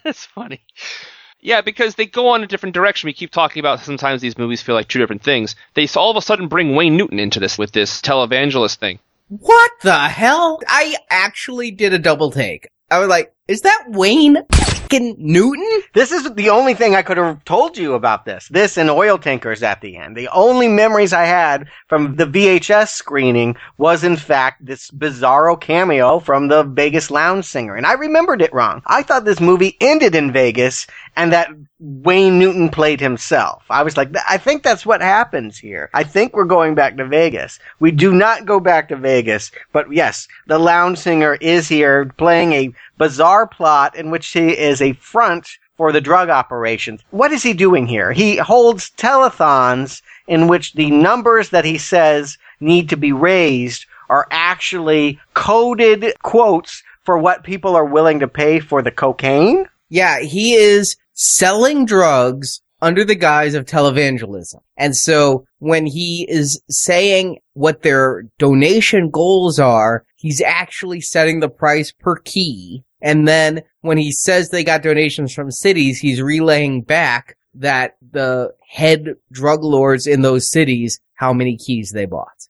It's funny. Yeah, because they go on a different direction. We keep talking about sometimes these movies feel like two different things. They all of a sudden bring Wayne Newton into this with this televangelist thing. What the hell? I actually did a double take. I was like, is that Wayne fucking Newton? This is the only thing I could have told you about this. This and oil tankers at the end. The only memories I had from the VHS screening was in fact this bizarro cameo from the Vegas lounge singer. And I remembered it wrong. I thought this movie ended in Vegas and that Wayne Newton played himself. I was like, I think that's what happens here. I think we're going back to Vegas. We do not go back to Vegas, but yes, the lounge singer is here playing a bizarre plot in which he is a front for the drug operations. What is he doing here? He holds telethons in which the numbers that he says need to be raised are actually coded quotes for what people are willing to pay for the cocaine. Yeah, he is selling drugs under the guise of televangelism. And so when he is saying what their donation goals are, he's actually setting the price per key. And then when he says they got donations from cities, he's relaying back that the head drug lords in those cities, how many keys they bought.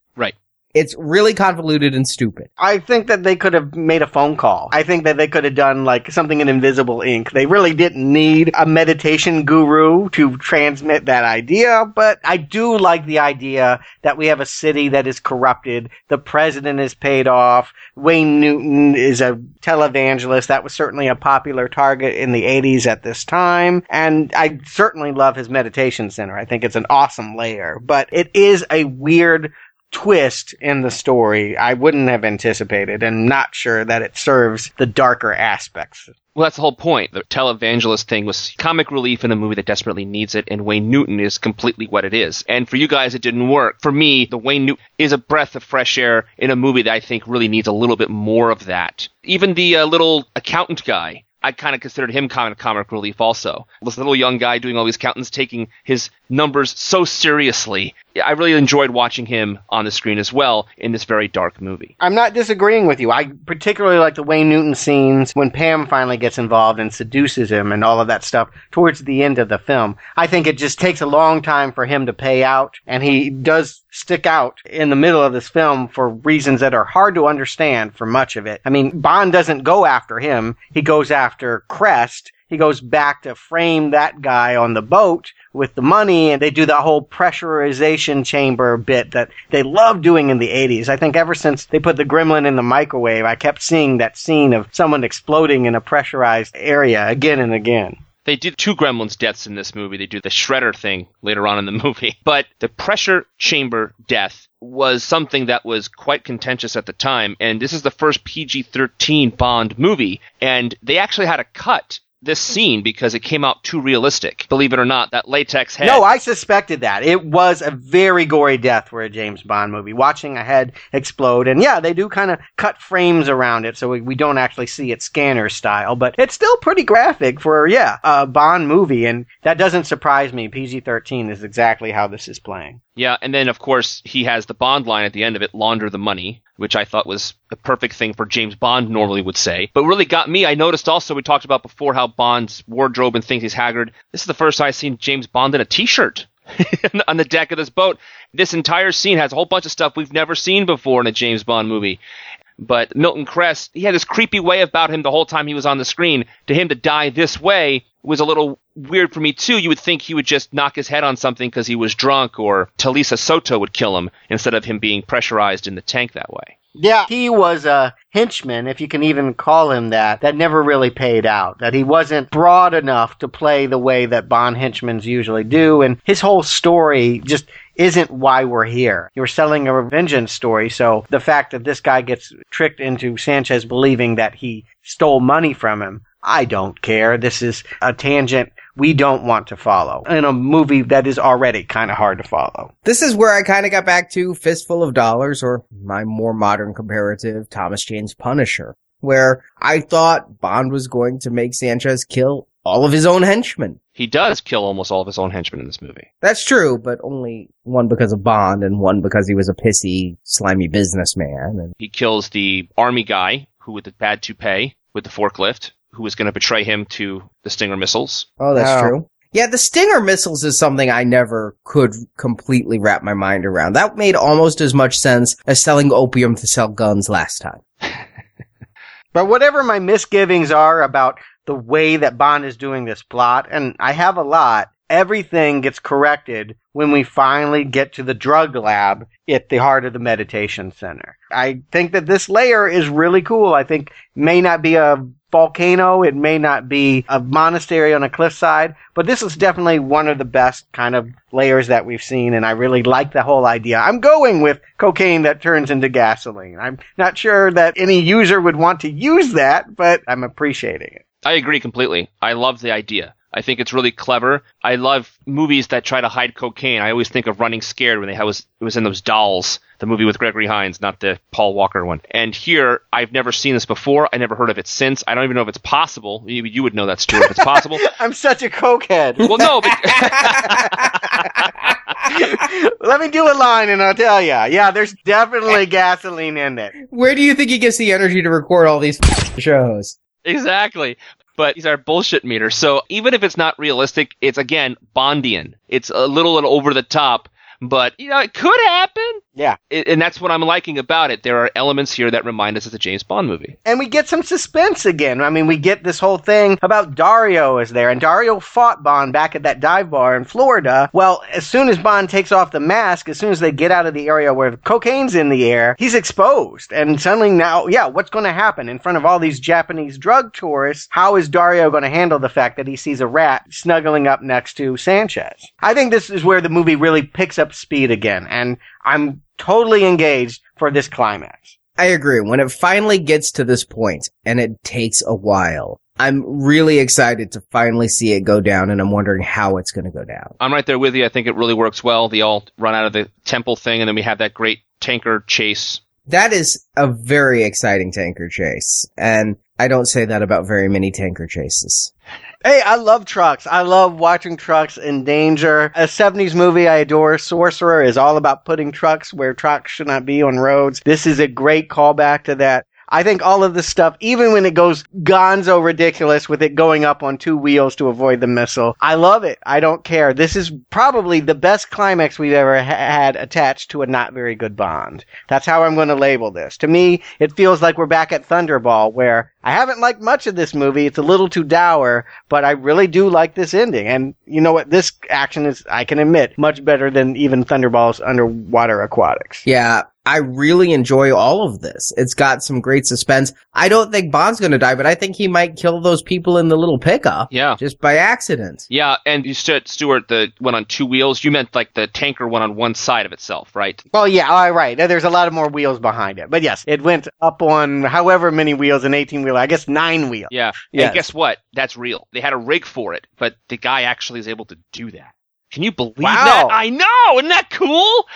It's really convoluted and stupid. I think that they could have made a phone call. I think that they could have done like something in Invisible Ink. They really didn't need a meditation guru to transmit that idea, but I do like the idea that we have a city that is corrupted. The president is paid off. Wayne Newton is a televangelist. That was certainly a popular target in the 80s at this time. And I certainly love his meditation center. I think it's an awesome layer, but it is a weird twist in the story I wouldn't have anticipated and not sure that it serves the darker aspects. Well, that's the whole point. The televangelist thing was comic relief in a movie that desperately needs it, and Wayne Newton is completely what it is. And for you guys, it didn't work. For me, the Wayne Newton is a breath of fresh air in a movie that I think really needs a little bit more of that. Even the uh, little accountant guy, I kind of considered him kind of comic relief also. This little young guy doing all these accountants, taking his numbers so seriously. I really enjoyed watching him on the screen as well in this very dark movie. I'm not disagreeing with you. I particularly like the Wayne Newton scenes when Pam finally gets involved and seduces him and all of that stuff towards the end of the film. I think it just takes a long time for him to pay out, and he does stick out in the middle of this film for reasons that are hard to understand for much of it. I mean, Bond doesn't go after him. He goes after Krest. He goes back to frame that guy on the boat with the money and they do that whole pressurization chamber bit that they love doing in the 80s. I think ever since they put the gremlin in the microwave, I kept seeing that scene of someone exploding in a pressurized area again and again. They did two Gremlins deaths in this movie. They do the shredder thing later on in the [laughs] movie. But the pressure chamber death was something that was quite contentious at the time. And this is the first PG 13 Bond movie. And they actually had a cut this scene because it came out too realistic. Believe it or not, that latex head. No, I suspected that. It was a very gory death for a James Bond movie. Watching a head explode, and yeah, they do kind of cut frames around it so we, we don't actually see it scanner style, but it's still pretty graphic for, yeah, a Bond movie, and that doesn't surprise me. PG 13 is exactly how this is playing. Yeah, and then of course he has the Bond line at the end of it, launder the money, which I thought was a perfect thing for James Bond normally would say. But really got me, I noticed also, we talked about before how Bond's wardrobe and things he's haggard. This is the first I've seen James Bond in a t-shirt. [laughs] on the deck of this boat. This entire scene has a whole bunch of stuff we've never seen before in a James Bond movie. But Milton Krest, he had this creepy way about him the whole time he was on the screen. To him to die this way was a little weird for me too. You would think he would just knock his head on something because he was drunk, or Talisa Soto would kill him instead of him being pressurized in the tank that way. Yeah, he was a henchman, if you can even call him that, that never really paid out. That he wasn't broad enough to play the way that Bond henchmen usually do, and his whole story just isn't why we're here. You're selling a vengeance story, so the fact that this guy gets tricked into Sanchez believing that he stole money from him, I don't care. This is a tangent we don't want to follow in a movie that is already kind of hard to follow. This is where I kind of got back to Fistful of Dollars or my more modern comparative, Thomas Jane's Punisher, where I thought Bond was going to make Sanchez kill all of his own henchmen. He does kill almost all of his own henchmen in this movie. That's true, but only one because of Bond and one because he was a pissy, slimy businessman. And He kills the army guy who with the bad toupee with the forklift, who was going to betray him to the Stinger missiles. oh, that's Oh. true. Yeah, the Stinger missiles is something I never could completely wrap my mind around. That made almost as much sense as selling opium to sell guns last time. [laughs] But whatever my misgivings are about the way that Bond is doing this plot, and I have a lot, everything gets corrected when we finally get to the drug lab at the heart of the meditation center. I think that this layer is really cool. I think may not be a volcano, it may not be a monastery on a cliffside, but this is definitely one of the best kind of layers that we've seen, and I really like the whole idea. I'm going with cocaine that turns into gasoline. I'm not sure that any user would want to use that, but I'm appreciating it. I agree completely. I love the idea. I think it's really clever. I love movies that try to hide cocaine. I always think of Running Scared when they was it was in those dolls, the movie with Gregory Hines, not the Paul Walker one. And here, I've never seen this before. I never heard of it since. I don't even know if it's possible. You, you would know that, Stuart, if it's possible. [laughs] I'm such a cokehead. [laughs] well, no, but [laughs] Let me do a line and I'll tell you. Yeah, there's definitely eh. gasoline in it. Where do you think he gets the energy to record all these shows? exactly. But he's our bullshit meter. So even if it's not realistic, it's again Bondian. It's a little, little over the top, but you know it could happen. Yeah. It, and that's what I'm liking about it. There are elements here that remind us it's a James Bond movie. And we get some suspense again. I mean, we get this whole thing about Dario is there, and Dario fought Bond back at that dive bar in Florida. Well, as soon as Bond takes off the mask, as soon as they get out of the area where the cocaine's in the air, he's exposed. And suddenly now, yeah, what's going to happen in front of all these Japanese drug tourists? How is Dario going to handle the fact that he sees a rat snuggling up next to Sanchez? I think this is where the movie really picks up up speed again. And I'm totally engaged for this climax. I agree. When it finally gets to this point, and it takes a while, I'm really excited to finally see it go down, and I'm wondering how it's going to go down. I'm right there with you. I think it really works well. They all run out of the temple thing, and then we have that great tanker chase. That is a very exciting tanker chase, and I don't say that about very many tanker chases. Hey, I love trucks. I love watching trucks in danger. A 70s movie I adore, Sorcerer, is all about putting trucks where trucks should not be on roads. This is a great callback to that. I think all of this stuff, even when it goes gonzo ridiculous with it going up on two wheels to avoid the missile, I love it. I don't care. This is probably the best climax we've ever ha- had attached to a not very good Bond. That's how I'm going to label this. To me, it feels like we're back at Thunderball, where I haven't liked much of this movie. It's a little too dour, but I really do like this ending. And you know what? This action is, I can admit, much better than even Thunderball's underwater aquatics. Yeah, I really enjoy all of this. It's got some great suspense. I don't think Bond's going to die, but I think he might kill those people in the little pickup. Yeah. Just by accident. Yeah, and you said Stuart the one on two wheels. You meant like the tanker one on one side of itself, right? Well, yeah, all right. There's a lot of more wheels behind it. But yes, it went up on however many wheels, an 18 wheeler, I guess nine wheels. Yeah. Yes. And guess what? That's real. They had a rig for it, but the guy actually is able to do that. Can you believe Wow. that? I know. Isn't that cool?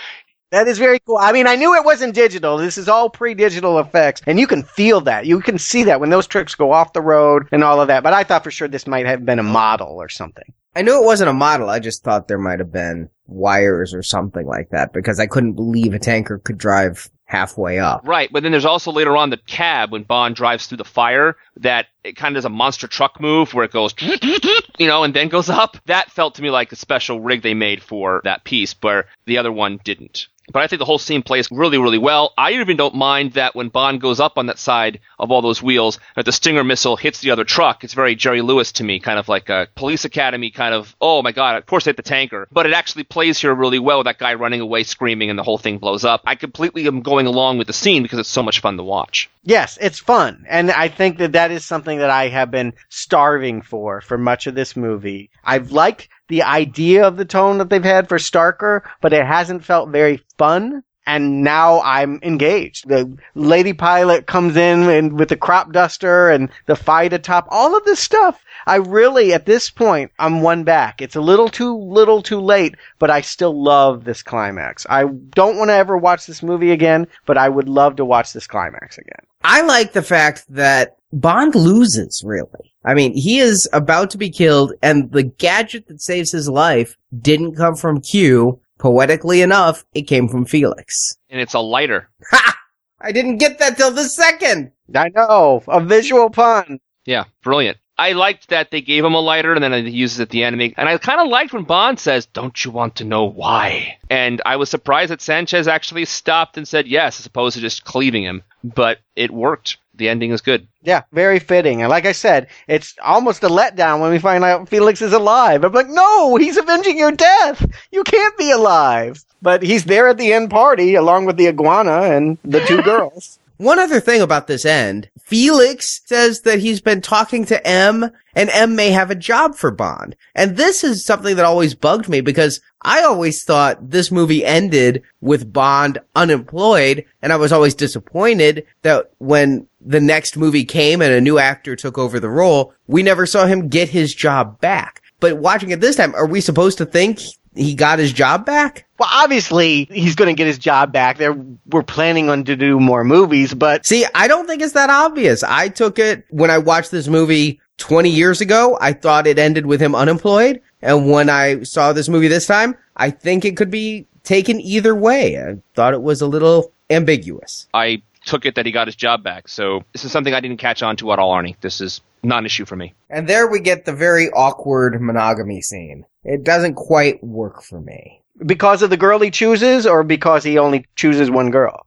That is very cool. I mean, I knew it wasn't digital. This is all pre-digital effects, and you can feel that. You can see that when those tricks go off the road and all of that. But I thought for sure this might have been a model or something. I knew it wasn't a model. I just thought there might have been wires or something like that because I couldn't believe a tanker could drive halfway up. Right, but then there's also later on the cab when Bond drives through the fire that it kind of does a monster truck move where it goes, [laughs] you know, and then goes up. That felt to me like a special rig they made for that piece, but the other one didn't. But I think the whole scene plays really, really well. I even don't mind that when Bond goes up on that side of all those wheels, that the Stinger missile hits the other truck. It's very Jerry Lewis to me, kind of like a police academy kind of, oh my god, of course they hit the tanker. But it actually plays here really well with that guy running away screaming and the whole thing blows up. I completely am going along with the scene because it's so much fun to watch. Yes, it's fun. And I think that that is something that I have been starving for for much of this movie. I've liked the idea of the tone that they've had for Starker, but it hasn't felt very fun. And now I'm engaged. The lady pilot comes in and with the crop duster and the fight atop, all of this stuff. I really, at this point, I'm one back. It's a little too little too late, but I still love this climax. I don't want to ever watch this movie again, but I would love to watch this climax again. I like the fact that Bond loses, really. I mean, he is about to be killed and the gadget that saves his life didn't come from Q. Poetically enough, it came from Felix. And it's a lighter. Ha! I didn't get that till the second. I know, a visual pun. Yeah, brilliant. I liked that they gave him a lighter and then he uses it at the end. And I kind of liked when Bond says, Don't you want to know why? And I was surprised that Sanchez actually stopped and said yes, as opposed to just cleaving him. But it worked. The ending is good. Yeah, very fitting. And like I said, it's almost a letdown when we find out Felix is alive. I'm like, no, he's avenging your death. You can't be alive. But he's there at the end party along with the iguana and the two [laughs] girls. One other thing about this end, Felix says that he's been talking to M and M may have a job for Bond. And this is something that always bugged me because I always thought this movie ended with Bond unemployed and I was always disappointed that when the next movie came and a new actor took over the role, we never saw him get his job back. But watching it this time, are we supposed to think he got his job back? Well, obviously, he's going to get his job back. There, we're planning on to do more movies, but See, I don't think it's that obvious. I took it when I watched this movie 20 years ago. I thought it ended with him unemployed. And when I saw this movie this time, I think it could be taken either way. I thought it was a little ambiguous. I took it that he got his job back. So this is something I didn't catch on to at all, Arnie. This is not an issue for me. And there we get the very awkward monogamy scene. It doesn't quite work for me. because of the girl he chooses or because he only chooses one girl?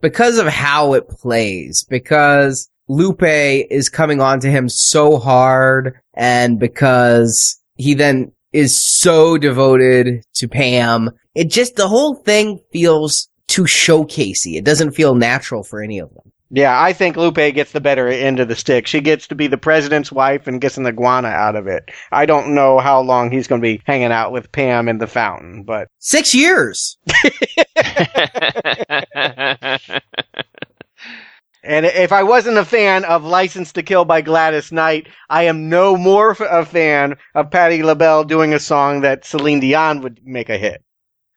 because of how it plays, because Lupe is coming on to him so hard, and because he then is so devoted to Pam, it just, the whole thing feels too showcasey. It doesn't feel natural for any of them. Yeah, I think Lupe gets the better end of the stick. She gets to be the president's wife and gets an iguana out of it. I don't know how long he's going to be hanging out with Pam in the fountain, but Six years. [laughs] And if I wasn't a fan of License to Kill by Gladys Knight, I am no more a fan of Patti LaBelle doing a song that Celine Dion would make a hit.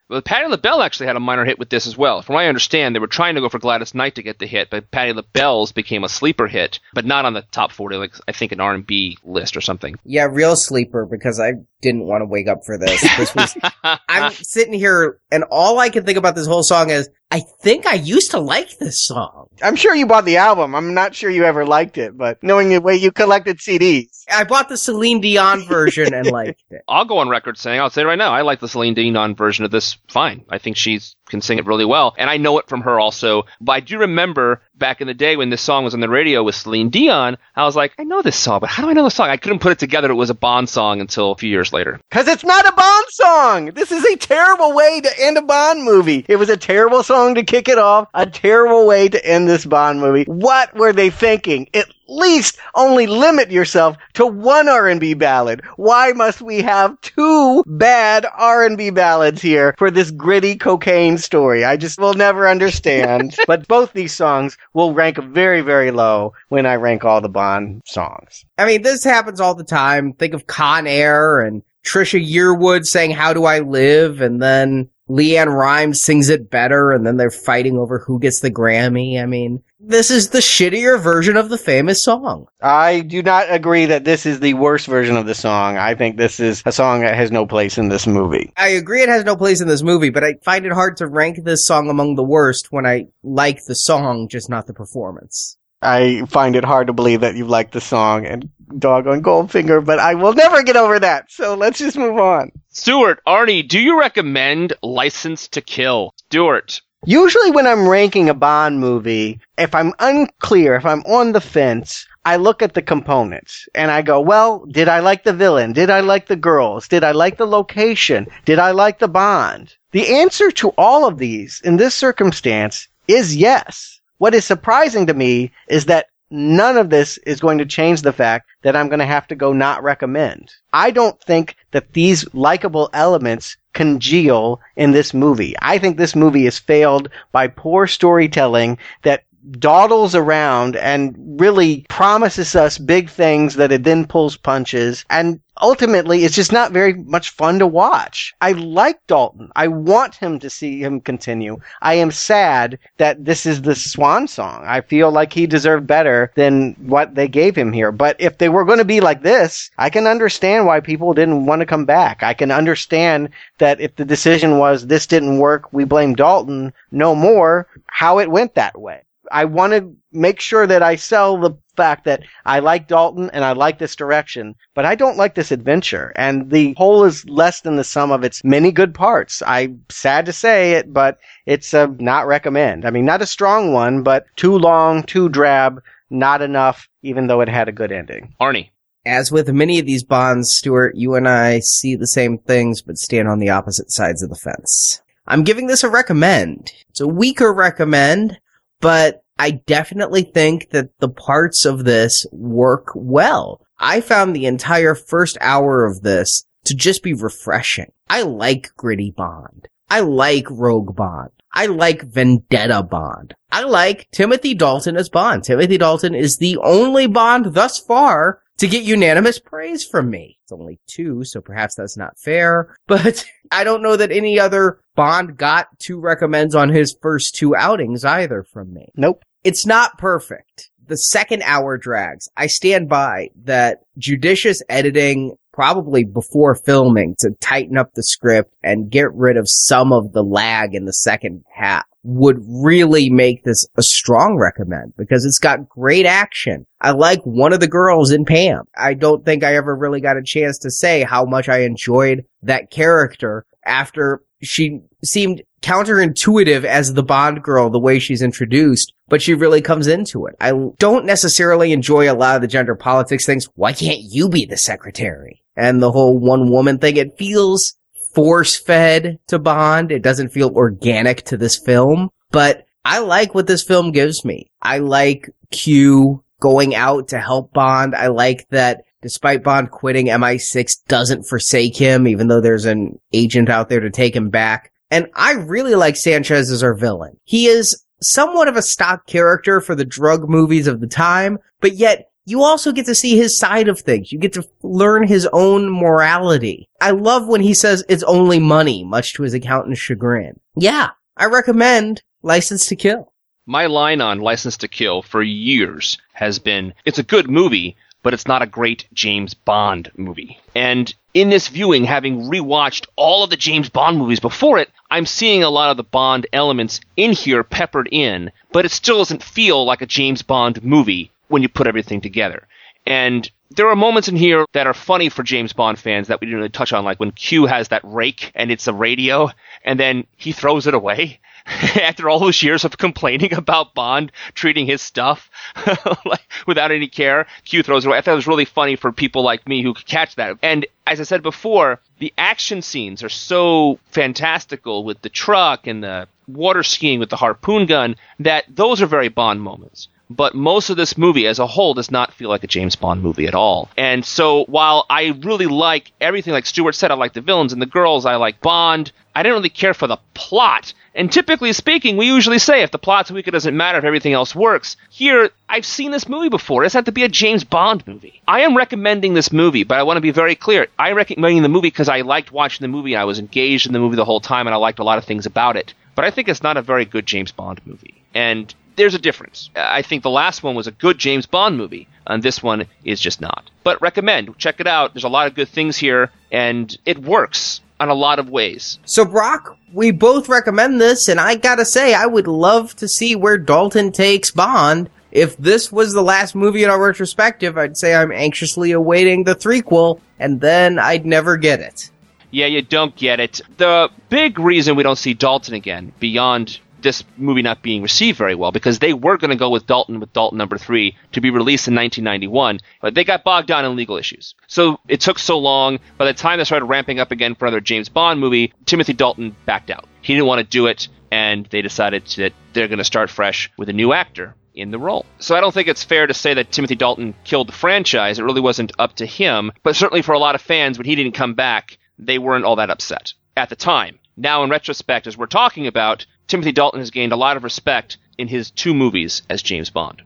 Well, Patti LaBelle actually had a minor hit with this as well. From what I understand, they were trying to go for Gladys Knight to get the hit, but Patti LaBelle's became a sleeper hit, but not on the top 40, like I think an R&B list or something. Yeah, real sleeper because I didn't want to wake up for this. This was [laughs] I'm sitting here and all I can think about this whole song is I think I used to like this song. I'm sure you bought the album. I'm not sure you ever liked it, but knowing the way you collected CDs. I bought the Celine Dion version and [laughs] liked it. I'll go on record saying, I'll say right now, I like the Celine Dion version of this fine. I think she can sing it really well. And I know it from her also. But I do remember back in the day when this song was on the radio with Celine Dion, I was like, I know this song, but how do I know this song? I couldn't put it together. It was a Bond song until a few years later. Cause it's not a Bond song! This is a terrible way to end a Bond movie. It was a terrible song to kick it off, a terrible way to end this Bond movie. What were they thinking? At least only limit yourself to one R&B ballad. Why must we have two bad R&B ballads here for this gritty cocaine story? I just will never understand. [laughs] but both these songs will rank very, very low when I rank all the Bond songs. I mean, this happens all the time. Think of Con Air and Trisha Yearwood saying, How do I live? And then LeAnn Rimes sings it better, and then they're fighting over who gets the Grammy. I mean, this is the shittier version of the famous song. I do not agree that this is the worst version of the song. I think this is a song that has no place in this movie. I agree it has no place in this movie, but I find it hard to rank this song among the worst when I like the song, just not the performance. I find it hard to believe that you like the song and doggone Goldfinger, but I will never get over that. So let's just move on. Stuart, Arnie, do you recommend License to Kill? Stuart. Usually when I'm ranking a Bond movie, if I'm unclear, if I'm on the fence, I look at the components and I go, well, did I like the villain? Did I like the girls? Did I like the location? Did I like the Bond? The answer to all of these in this circumstance is yes. What is surprising to me is that none of this is going to change the fact that I'm going to have to go not recommend. I don't think that these likable elements congeal in this movie. I think this movie is failed by poor storytelling that dawdles around and really promises us big things that it then pulls punches and ultimately it's just not very much fun to watch. I like Dalton. I want him to see him continue. I am sad that this is the swan song. I feel like he deserved better than what they gave him here. But if they were going to be like this, I can understand why people didn't want to come back. I can understand that if the decision was this didn't work, we blame Dalton no more, how it went that way. I want to make sure that I sell the fact that I like Dalton and I like this direction, but I don't like this adventure. And the whole is less than the sum of its many good parts. I'm sad to say it, but it's a not recommend. I mean, not a strong one, but too long, too drab, not enough, even though it had a good ending. Arnie. As with many of these bonds, Stuart, you and I see the same things, but stand on the opposite sides of the fence. I'm giving this a recommend. It's a weaker recommend, but I definitely think that the parts of this work well. I found the entire first hour of this to just be refreshing. I like gritty Bond. I like Rogue Bond. I like Vendetta Bond. I like Timothy Dalton as Bond. Timothy Dalton is the only Bond thus far to get unanimous praise from me. It's only two, so perhaps that's not fair, [laughs] but I don't know that any other Bond got two recommends on his first two outings either from me. Nope. It's not perfect. The second hour drags. I stand by that judicious editing probably before filming to tighten up the script and get rid of some of the lag in the second half would really make this a strong recommend because it's got great action. I like one of the girls in Pam. I don't think I ever really got a chance to say how much I enjoyed that character after she seemed counterintuitive as the Bond girl, the way she's introduced, but she really comes into it. I don't necessarily enjoy a lot of the gender politics things. Why can't you be the secretary? And the whole one woman thing, it feels force fed to Bond. It doesn't feel organic to this film, but I like what this film gives me. I like Q going out to help Bond. I like that despite Bond quitting, MI6 doesn't forsake him, even though there's an agent out there to take him back. And I really like Sanchez as our villain. He is somewhat of a stock character for the drug movies of the time, but yet you also get to see his side of things. You get to learn his own morality. I love when he says it's only money, much to his accountant's chagrin. Yeah, I recommend License to Kill. My line on License to Kill for years has been it's a good movie, but it's not a great James Bond movie. And in this viewing, having rewatched all of the James Bond movies before it, I'm seeing a lot of the Bond elements in here peppered in, but it still doesn't feel like a James Bond movie when you put everything together. And there are moments in here that are funny for James Bond fans that we didn't really touch on, like when Q has that rake and it's a radio, and then he throws it away. [laughs] After all those years of complaining about Bond treating his stuff [laughs] like without any care, Q throws it away. I thought it was really funny for people like me who could catch that. And as I said before, the action scenes are so fantastical with the truck and the water skiing with the harpoon gun that those are very Bond moments but most of this movie as a whole does not feel like a James Bond movie at all. And so while I really like everything, like Stuart said, I like the villains and the girls, I like Bond, I didn't really care for the plot. And typically speaking, we usually say if the plot's weak, it doesn't matter if everything else works. Here, I've seen this movie before. This had to be a James Bond movie. I am recommending this movie, but I want to be very clear. I recommend the movie because I liked watching the movie. I was engaged in the movie the whole time, and I liked a lot of things about it. But I think it's not a very good James Bond movie. And there's a difference. I think the last one was a good James Bond movie, and this one is just not. But recommend, check it out. There's a lot of good things here, and it works on a lot of ways. So, Brock, we both recommend this, and I gotta say, I would love to see where Dalton takes Bond. If this was the last movie in our retrospective, I'd say I'm anxiously awaiting the threequel, and then I'd never get it. Yeah, you don't get it. The big reason we don't see Dalton again, beyond this movie not being received very well because they were going to go with Dalton with Dalton number three to be released in 1991, but they got bogged down in legal issues. So it took so long. By the time they started ramping up again for another James Bond movie, Timothy Dalton backed out. He didn't want to do it, and they decided that they're going to start fresh with a new actor in the role. So I don't think it's fair to say that Timothy Dalton killed the franchise. It really wasn't up to him, but certainly for a lot of fans, when he didn't come back, they weren't all that upset at the time. Now, in retrospect, as we're talking about, Timothy Dalton has gained a lot of respect in his two movies as James Bond.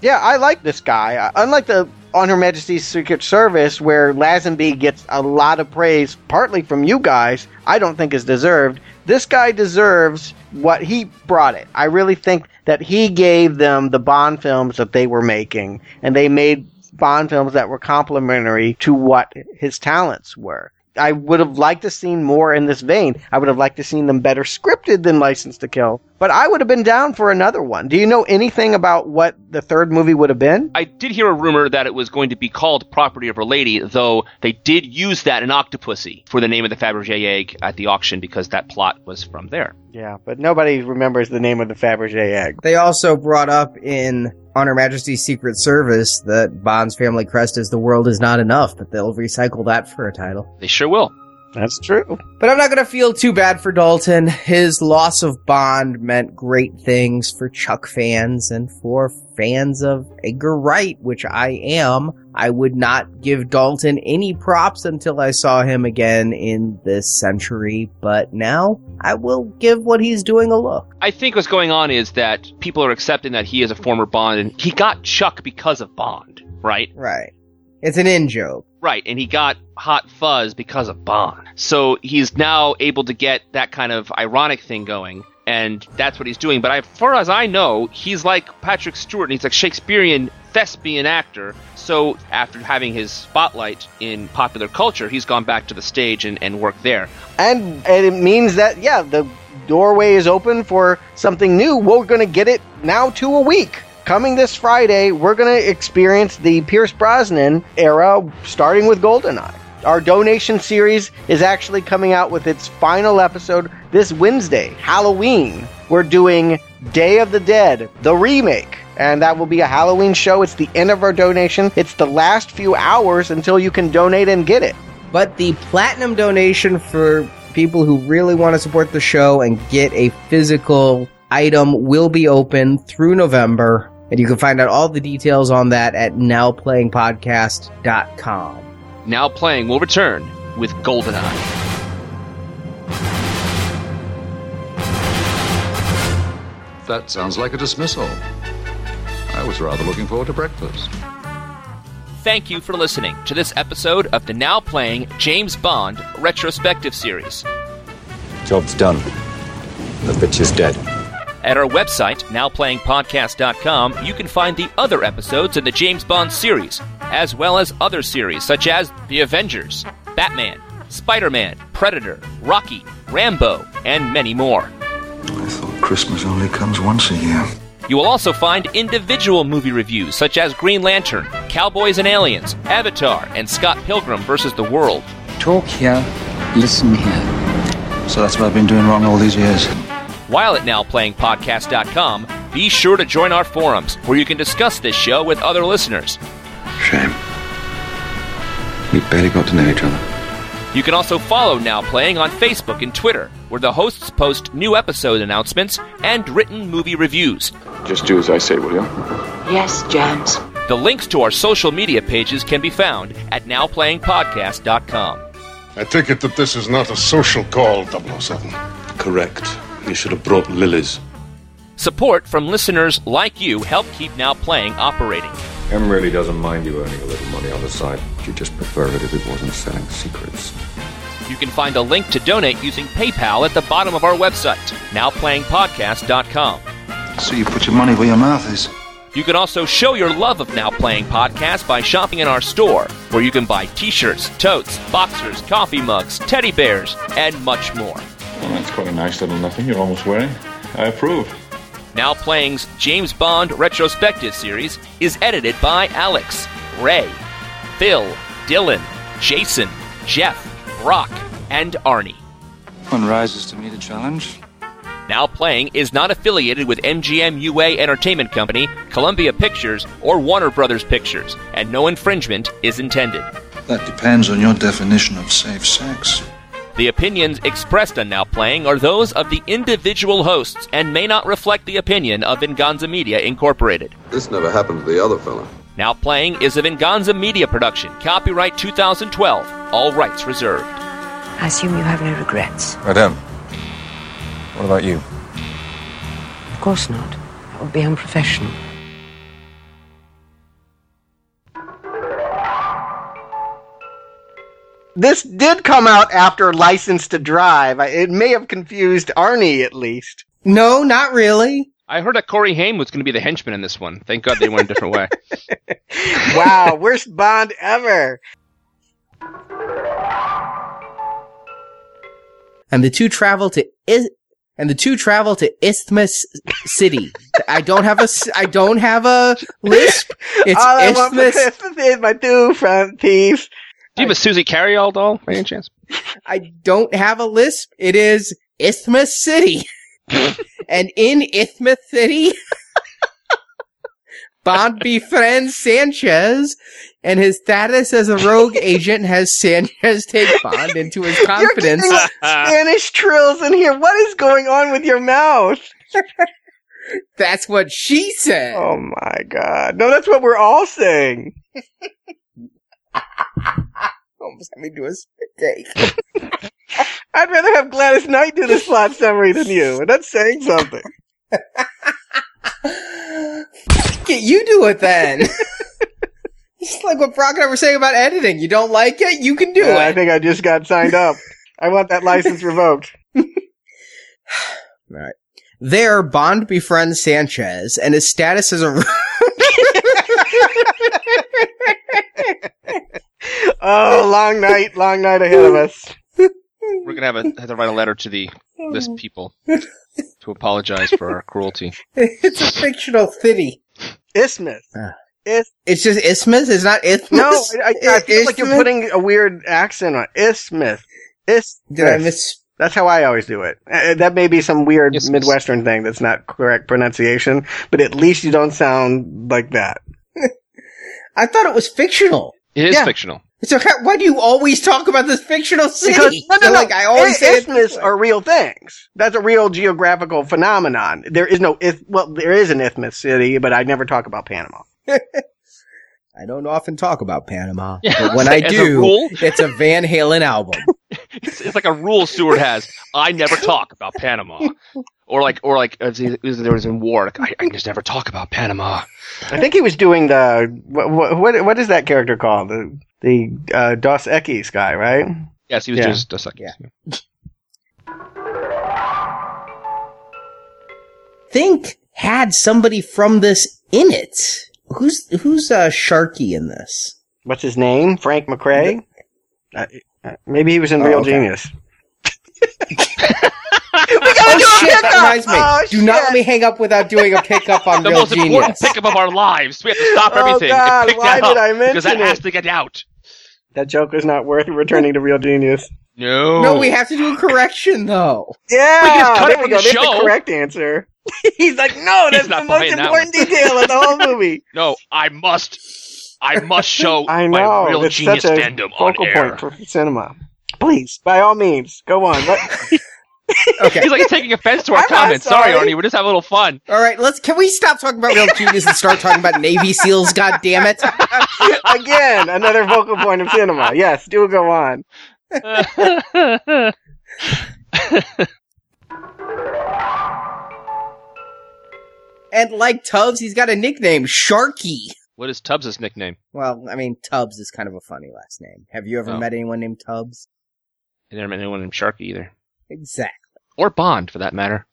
Yeah, I like this guy. Uh, unlike the On Her Majesty's Secret Service, where Lazenby gets a lot of praise, partly from you guys, I don't think is deserved. This guy deserves what he brought it. I really think that he gave them the Bond films that they were making, and they made Bond films that were complementary to what his talents were. I would have liked to seen more in this vein. I would have liked to seen them better scripted than License to Kill. But I would have been down for another one. Do you know anything about what the third movie would have been? I did hear a rumor that it was going to be called Property of a Lady, though they did use that in Octopussy for the name of the Fabergé egg at the auction because that plot was from there. Yeah, but nobody remembers the name of the Fabergé egg. They also brought up in on Her Majesty's Secret Service that Bond's family crest is the world is not enough, but they'll recycle that for a title. They sure will. That's true. But I'm not going to feel too bad for Dalton. His loss of Bond meant great things for Chuck fans and for fans of Edgar Wright, which I am. I would not give Dalton any props until I saw him again in this century, but now I will give what he's doing a look. I think what's going on is that people are accepting that he is a former Bond and he got Chuck because of Bond, right? Right. It's an in joke. Right, and he got Hot Fuzz because of Bond. So he's now able to get that kind of ironic thing going, and that's what he's doing. But as far as I know, he's like Patrick Stewart, and he's like Shakespearean thespian actor. So after having his spotlight in popular culture, he's gone back to the stage and, and worked there. And, and it means that, yeah, the doorway is open for something new. We're going to get it now to a week. Coming this Friday, we're going to experience the Pierce Brosnan era, starting with GoldenEye. Our donation series is actually coming out with its final episode this Wednesday, Halloween. We're doing Day of the Dead, the remake. And that will be a Halloween show. It's the end of our donation. It's the last few hours until you can donate and get it. But the platinum donation for people who really want to support the show and get a physical item will be open through November, and you can find out all the details on that at nowplayingpodcast.com. Now playing will return with Goldeneye. That sounds like a dismissal. I was rather looking forward to breakfast. Thank you for listening to this episode of the now playing James Bond retrospective series. Job's done. The bitch is dead. At our website, nowplayingpodcast.com, you can find the other episodes in the James Bond series, as well as other series such as The Avengers, Batman, Spider Man, Predator, Rocky, Rambo, and many more. I thought Christmas only comes once a year. You will also find individual movie reviews such as Green Lantern, Cowboys and Aliens, Avatar, and Scott Pilgrim vs. the World. Talk here, listen here. So that's what I've been doing wrong all these years. While at nowplayingpodcast.com, be sure to join our forums where you can discuss this show with other listeners. Shame. We barely got to know each other. You can also follow Now Playing on Facebook and Twitter, where the hosts post new episode announcements and written movie reviews. Just do as I say, will you? Yes, James. The links to our social media pages can be found at nowplayingpodcast.com. I take it that this is not a social call, 007. Correct. You should have brought lilies. Support from listeners like you help keep Now Playing operating. Em really doesn't mind you earning a little money on the side. She'd just prefer it if it wasn't selling secrets. You can find a link to donate using PayPal at the bottom of our website, nowplayingpodcast.com. So you put your money where your mouth is. You can also show your love of Now Playing Podcast by shopping in our store, where you can buy t shirts, totes, boxers, coffee mugs, teddy bears, and much more. Well, that's quite a nice little nothing you're almost wearing. I approve. Now Playing's James Bond retrospective series is edited by Alex, Ray, Phil, Dylan, Jason, Jeff, Brock, and Arnie. One rises to meet a challenge. Now Playing is not affiliated with MGM UA Entertainment Company, Columbia Pictures, or Warner Brothers Pictures, and no infringement is intended. That depends on your definition of safe sex. The opinions expressed on Now Playing are those of the individual hosts and may not reflect the opinion of Venganza Media Incorporated. This never happened to the other fella. Now Playing is a Venganza Media production, copyright 2012, all rights reserved. I assume you have no regrets. Madame, what about you? Of course not. That would be unprofessional. This did come out after License to Drive. It may have confused Arnie at least. No, not really. I heard that Corey Haim was going to be the henchman in this one. Thank God they went a different way. [laughs] [laughs] Wow, worst Bond ever. And the two travel to I- and the two travel to Isthmus City. I don't have a s- I don't have a lisp. It's All I want for Isthmus. Christmas is my two front teeth. Do you have a Susie Carriall doll, by any chance? I don't have a lisp. It is Isthmus City. [laughs] and in Isthmus City, [laughs] Bond befriends Sanchez, and his status as a rogue [laughs] agent has Sanchez take Bond into his confidence. You're getting Spanish trills in here. What is going on with your mouth? That's what she said. Oh my god. No, that's what we're all saying. Almost had me do a spit take. [laughs] I'd rather have Gladys Knight do the slot summary than you, and that's saying something. Get you do it then. [laughs] it's like what Brock and I were saying about editing. You don't like it, you can do Uh, I think I just got signed up. I want that license revoked. [laughs] Right. There, Bond befriends Sanchez, and his status as a Oh, long night, long night ahead of us. We're gonna have, a, have to write a letter to the list people to apologize for our cruelty. [laughs] it's a fictional city. Isthmus. Is It's just Isthmus. It's not Isthmus. no, I, I, I feel like you're putting a weird accent on. Isthmus. Isthmus. Did I miss? That's how I always do it. Uh, that may be some weird Isthmus. Midwestern thing that's not correct pronunciation, but at least you don't sound like that. [laughs] I thought it was fictional. It is Yeah. fictional. So how, why do you always talk about this fictional city? Because [laughs] no, no, So, no. Like I always I- say it isthmus are real things. That's a real geographical phenomenon. There is no ith- well, there is an isthmus city, but I never talk about Panama. [laughs] I don't often talk about Panama, Yeah, [laughs] but when I as a do, it's a Van Halen album. It's, it's like a rule Stewart has. I never talk about Panama. Or like, or like, as he, as there was in war, like, I, I just never talk about Panama. I think he was doing the what what, what is that character called? The the uh, Dos Equis guy, right? Yes, he was Yeah. just, just like, Yeah. Think had somebody from this in it. Who's who's uh, Sharky in this? What's his name? Frank McRae. Uh, uh, maybe he was in Oh, Real okay. Genius. [laughs] Oh, oh shit! That reminds me. Oh, Do not oh, let me hang up without doing a pickup on [laughs] the Real most important Genius. pickup of our lives. We have to stop Oh, everything God, and pick why that did up I because that mention has to get out. That joke is not worth returning to Real Genius. No, No, we have to do a correction though. Yeah, We just cut it there we from go. the That's show. the correct answer. [laughs] He's like, no, that's the most buying that important detail of the whole [laughs] movie. No, I must. I must show I my real it's genius such a fandom on focal air. point for cinema. Please, by all means, go on. Let- Okay. He's like he's taking offense to our I'm comments. Sorry, sorry. Arnie. We're just having a little fun. All right, let's. Can we stop talking about Real Genius and start talking about Navy SEAls? God damn it! [laughs] Again, another focal point of cinema. Yes, do go on. [laughs] And like Tubbs, he's got a nickname, Sharky. what is Tubbs' nickname? Well, I mean, Tubbs is kind of a funny last name. Have you ever Oh. met anyone named Tubbs? I never met anyone named Sharky either, Exactly. Or Bond for that matter.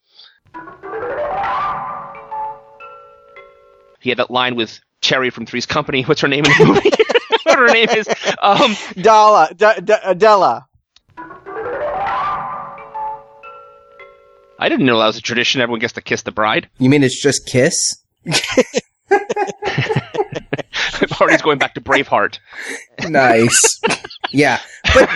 He had that line with Cherry from Three's Company. What's her name in the movie? [laughs] what her name is? Um, Dalla, D- D- Adela. I didn't know that was a tradition. Everyone gets to kiss the bride. You mean it's just Kiss? [laughs] party's going back to Braveheart. Nice. [laughs] yeah, but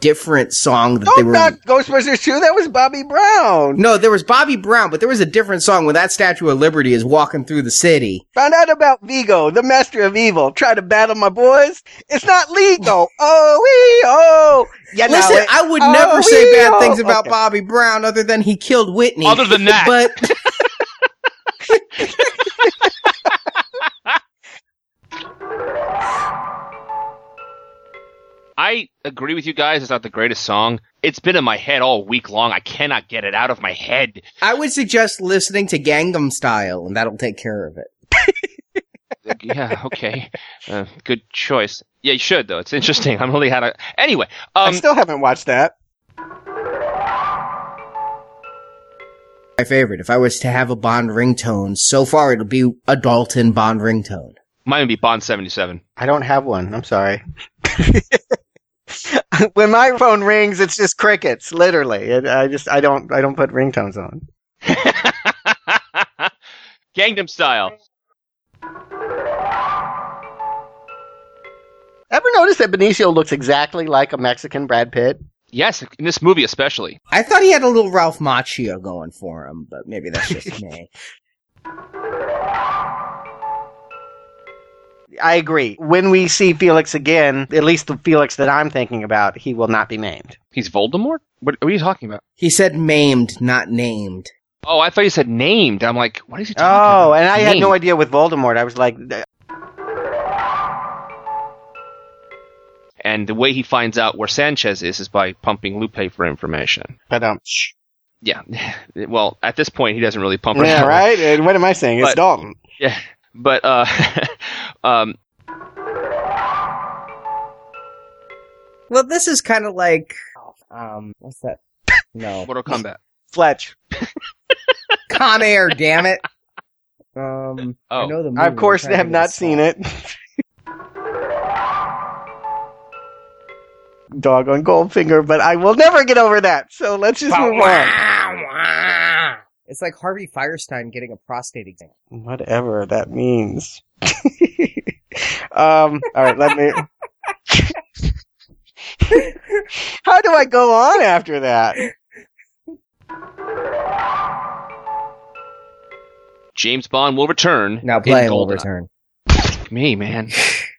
different song that oh, they Oh, were. not Ghostbusters 2. That was Bobby Brown. No, there was Bobby Brown, but there was a different song when that Statue of Liberty is walking through the city. Found out about Vigo, the master of evil. Try to battle my boys. It's not legal. Oh, we, oh. You know Listen, it. I would Oh, never say bad oh. things about Okay. Bobby Brown other than he killed Whitney. Other than that. But [laughs] I agree with you guys. It's not the greatest song. It's been in my head all week long. I cannot get it out of my head. I would suggest listening to Gangnam Style, and that'll take care of it. [laughs] yeah, okay. Uh, good choice. Yeah, you should though. It's interesting. I'm really had a anyway. I Um, still haven't watched that. My favorite. If I was to have a Bond ringtone, so far it'll be a Dalton Bond ringtone. mine would be Bond 77. I don't have one. I'm sorry. [laughs] [laughs] when my phone rings, it's just crickets, literally. It, I just, I don't, I don't put ringtones on. [laughs] Gangnam Style. Ever notice that Benicio looks exactly like a Mexican Brad Pitt? Yes, in this movie especially. I thought he had a little Ralph Macchio going for him, but maybe that's just [laughs] me. I agree. When we see Felix again, at least the Felix that I'm thinking about, he will not be named. He's Voldemort. What, what are you talking about? He said maimed, not named. Oh, I thought you said named. I'm like, what is he talking Oh, about? and I had no idea with Voldemort. I was like, And the way he finds out where Sanchez is is by pumping Lupe for information. but um, shh. Yeah. [laughs] Well, at this point, he doesn't really pump yeah, right. And what am I saying? It's But- Dalton. Yeah. But uh, [laughs] um, Well, this is kind of like, um, what's that? No, Mortal Kombat. Fletch. Con Air. Damn it. Um, I Oh. know the. I, of course, have not seen it. Dog on Goldfinger, but I will never get over that. So let's just move on. It's like Harvey Fierstein getting a prostate exam. Whatever that means. [laughs] um. All right. Let me. [laughs] How do I go on after that? James Bond will return. Now in playing will return. Me, man. [laughs]